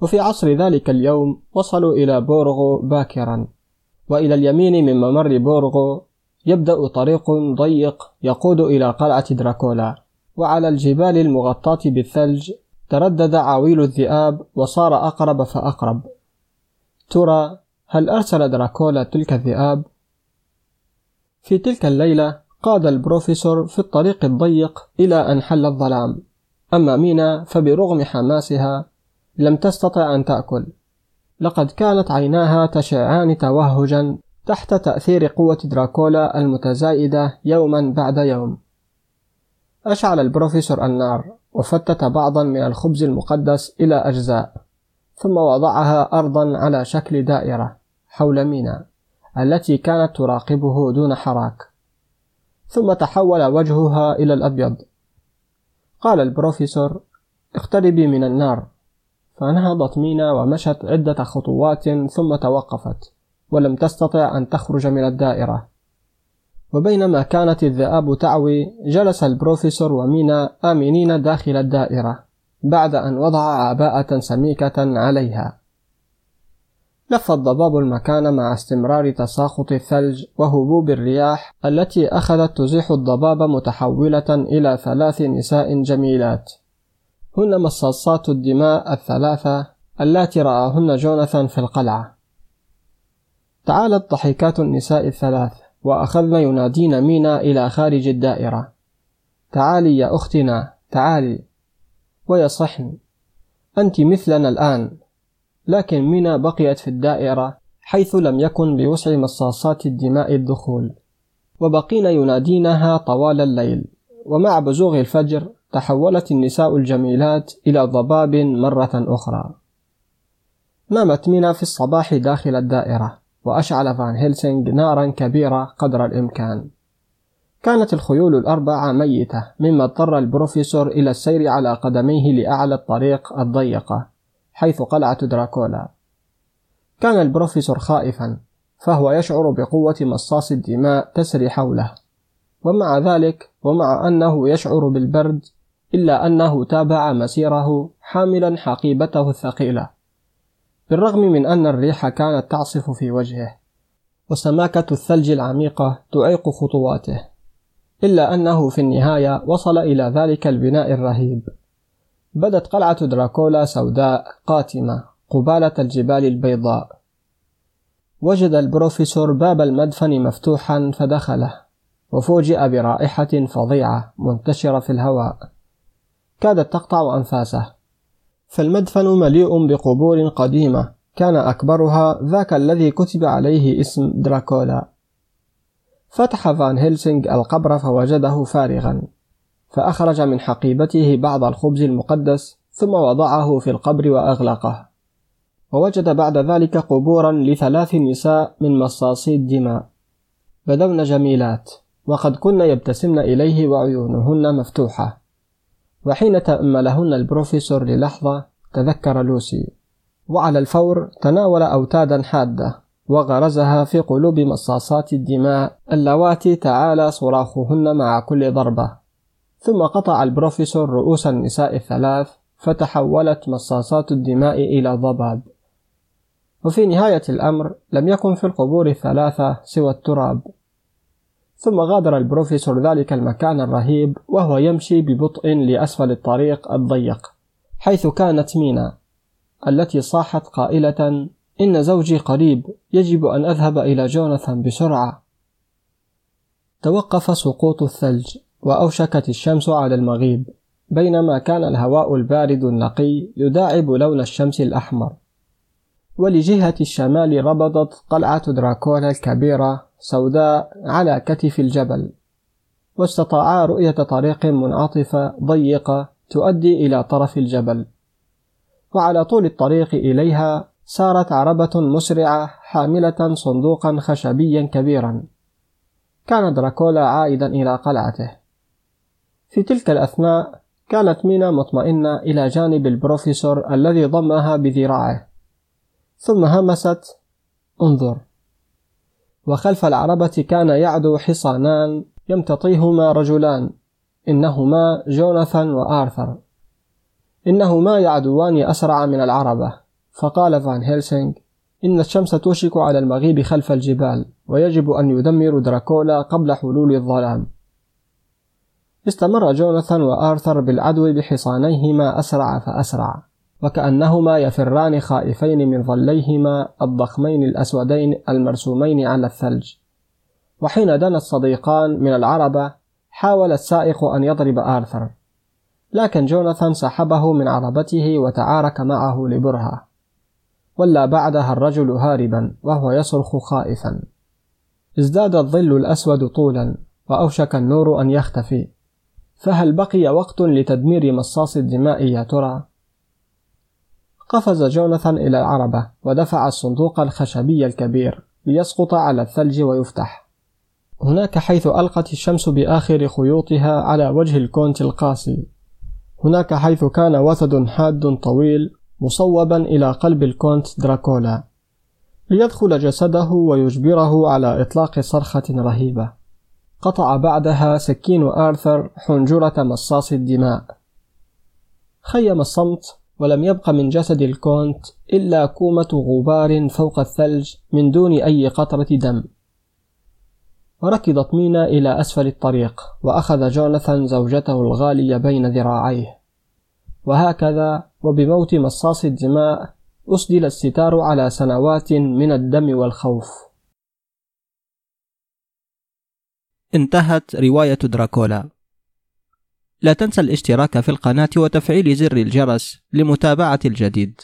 وفي عصر ذلك اليوم وصلوا إلى بورغو باكرا. وإلى اليمين من ممر بورغو يبدأ طريق ضيق يقود إلى قلعة دراكولا. وعلى الجبال المغطاة بالثلج تردد عويل الذئاب وصار أقرب فأقرب. ترى هل أرسل دراكولا تلك الذئاب؟ في تلك الليلة قاد البروفيسور في الطريق الضيق إلى أن حل الظلام. أما مينا فبرغم حماسها لم تستطع أن تأكل. لقد كانت عيناها تشعان توهجا تحت تأثير قوة دراكولا المتزايدة يوما بعد يوم. أشعل البروفيسور النار وفتت بعضا من الخبز المقدس إلى أجزاء ثم وضعها أرضا على شكل دائرة حول مينا التي كانت تراقبه دون حراك. ثم تحول وجهها إلى الأبيض. قال البروفيسور اقتربي من النار. فنهضت مينا ومشت عدة خطوات ثم توقفت ولم تستطع أن تخرج من الدائرة. وبينما كانت الذئاب تعوي جلس البروفيسور ومينا آمنين داخل الدائرة بعد أن وضع عباءة سميكة عليها. لف الضباب المكان مع استمرار تساقط الثلج وهبوب الرياح التي أخذت تزيح الضباب متحولة إلى ثلاث نساء جميلات. هن مصاصات الدماء الثلاثة اللاتي رآهن جوناثان في القلعة. تعالت ضحكات النساء الثلاث وأخذن ينادين مينا إلى خارج الدائرة. تعالي يا أختنا تعالي. ويصحن. أنت مثلنا الآن. لكن مينا بقيت في الدائرة حيث لم يكن بوسع مصاصات الدماء الدخول. وبقين ينادينها طوال الليل. ومع بزوغ الفجر تحولت النساء الجميلات إلى ضباب مرة أخرى. نامت مينا في الصباح داخل الدائرة وأشعل فان هيلسينغ نارا كبيرة قدر الإمكان. كانت الخيول الأربعة ميتة مما اضطر البروفيسور إلى السير على قدميه لأعلى الطريق الضيقة. حيث قلعة دراكولا. كان البروفيسور خائفا فهو يشعر بقوة مصاص الدماء تسري حوله. ومع ذلك ومع أنه يشعر بالبرد إلا أنه تابع مسيره حاملا حقيبته الثقيلة. بالرغم من أن الريح كانت تعصف في وجهه وسماكة الثلج العميقة تعيق خطواته إلا أنه في النهاية وصل إلى ذلك البناء الرهيب. بدت قلعة دراكولا سوداء قاتمة قبالة الجبال البيضاء. وجد البروفيسور باب المدفن مفتوحا فدخله وفوجئ برائحة فظيعة منتشرة في الهواء. كادت تقطع أنفاسه. فالمدفن مليء بقبور قديمة كان أكبرها ذاك الذي كتب عليه اسم دراكولا. فتح فان هيلسينغ القبر فوجده فارغا. فأخرج من حقيبته بعض الخبز المقدس ثم وضعه في القبر وأغلقه. ووجد بعد ذلك قبورا لثلاث نساء من مصاصي الدماء. بدون جميلات وقد كن يبتسمن إليه وعيونهن مفتوحة. وحين تأملهن البروفيسور للحظة تذكر لوسي. وعلى الفور تناول أوتادا حادة وغرزها في قلوب مصاصات الدماء اللواتي تعالى صراخهن مع كل ضربة. ثم قطع البروفيسور رؤوس النساء الثلاث فتحولت مصاصات الدماء إلى ضباب. وفي نهاية الأمر لم يكن في القبور الثلاثة سوى التراب. ثم غادر البروفيسور ذلك المكان الرهيب وهو يمشي ببطء لأسفل الطريق الضيق حيث كانت مينا التي صاحت قائلة إن زوجي قريب يجب أن أذهب إلى جوناثان بسرعة. توقف سقوط الثلج. وأوشكت الشمس على المغيب بينما كان الهواء البارد النقي يداعب لون الشمس الأحمر. ولجهة الشمال ربضت قلعة دراكولا الكبيرة سوداء على كتف الجبل واستطاعا رؤية طريق منعطفة ضيقة تؤدي إلى طرف الجبل. وعلى طول الطريق إليها سارت عربة مسرعة حاملة صندوقا خشبيا كبيرا. كان دراكولا عائدا إلى قلعته. في تلك الأثناء كانت مينا مطمئنة إلى جانب البروفيسور الذي ضمها بذراعه. ثم همست انظر. وخلف العربة كان يعدو حصانان يمتطيهما رجلان إنهما جوناثان وآرثر. إنهما يعدوان أسرع من العربة. فقال فان هيلسينغ إن الشمس توشك على المغيب خلف الجبال ويجب أن يدمر دراكولا قبل حلول الظلام. استمر جوناثان وآرثر بالعدو بحصانيهما أسرع فأسرع وكأنهما يفران خائفين من ظليهما الضخمين الأسودين المرسومين على الثلج. وحين دنا الصديقان من العربة حاول السائق أن يضرب آرثر. لكن جوناثان سحبه من عربته وتعارك معه لبرهة. ولى بعدها الرجل هاربا وهو يصرخ خائفا. ازداد الظل الأسود طولا وأوشك النور أن يختفي. فهل بقي وقت لتدمير مصاص الدماء يا ترى؟ قفز جوناثان إلى العربة ودفع الصندوق الخشبي الكبير ليسقط على الثلج ويفتح. هناك حيث ألقت الشمس بآخر خيوطها على وجه الكونت القاسي هناك حيث كان وتد حاد طويل مصوبا إلى قلب الكونت دراكولا. ليدخل جسده ويجبره على إطلاق صرخة رهيبة. قطع بعدها سكين آرثر حنجرة مصاص الدماء. خيم الصمت ولم يبق من جسد الكونت إلا كومة غبار فوق الثلج من دون أي قطرة دم. وركضت مينا إلى أسفل الطريق وأخذ جوناثان زوجته الغالية بين ذراعيه. وهكذا وبموت مصاص الدماء أسدل الستار على سنوات من الدم والخوف. انتهت رواية دراكولا. لا تنسى الاشتراك في القناة وتفعيل زر الجرس لمتابعة الجديد.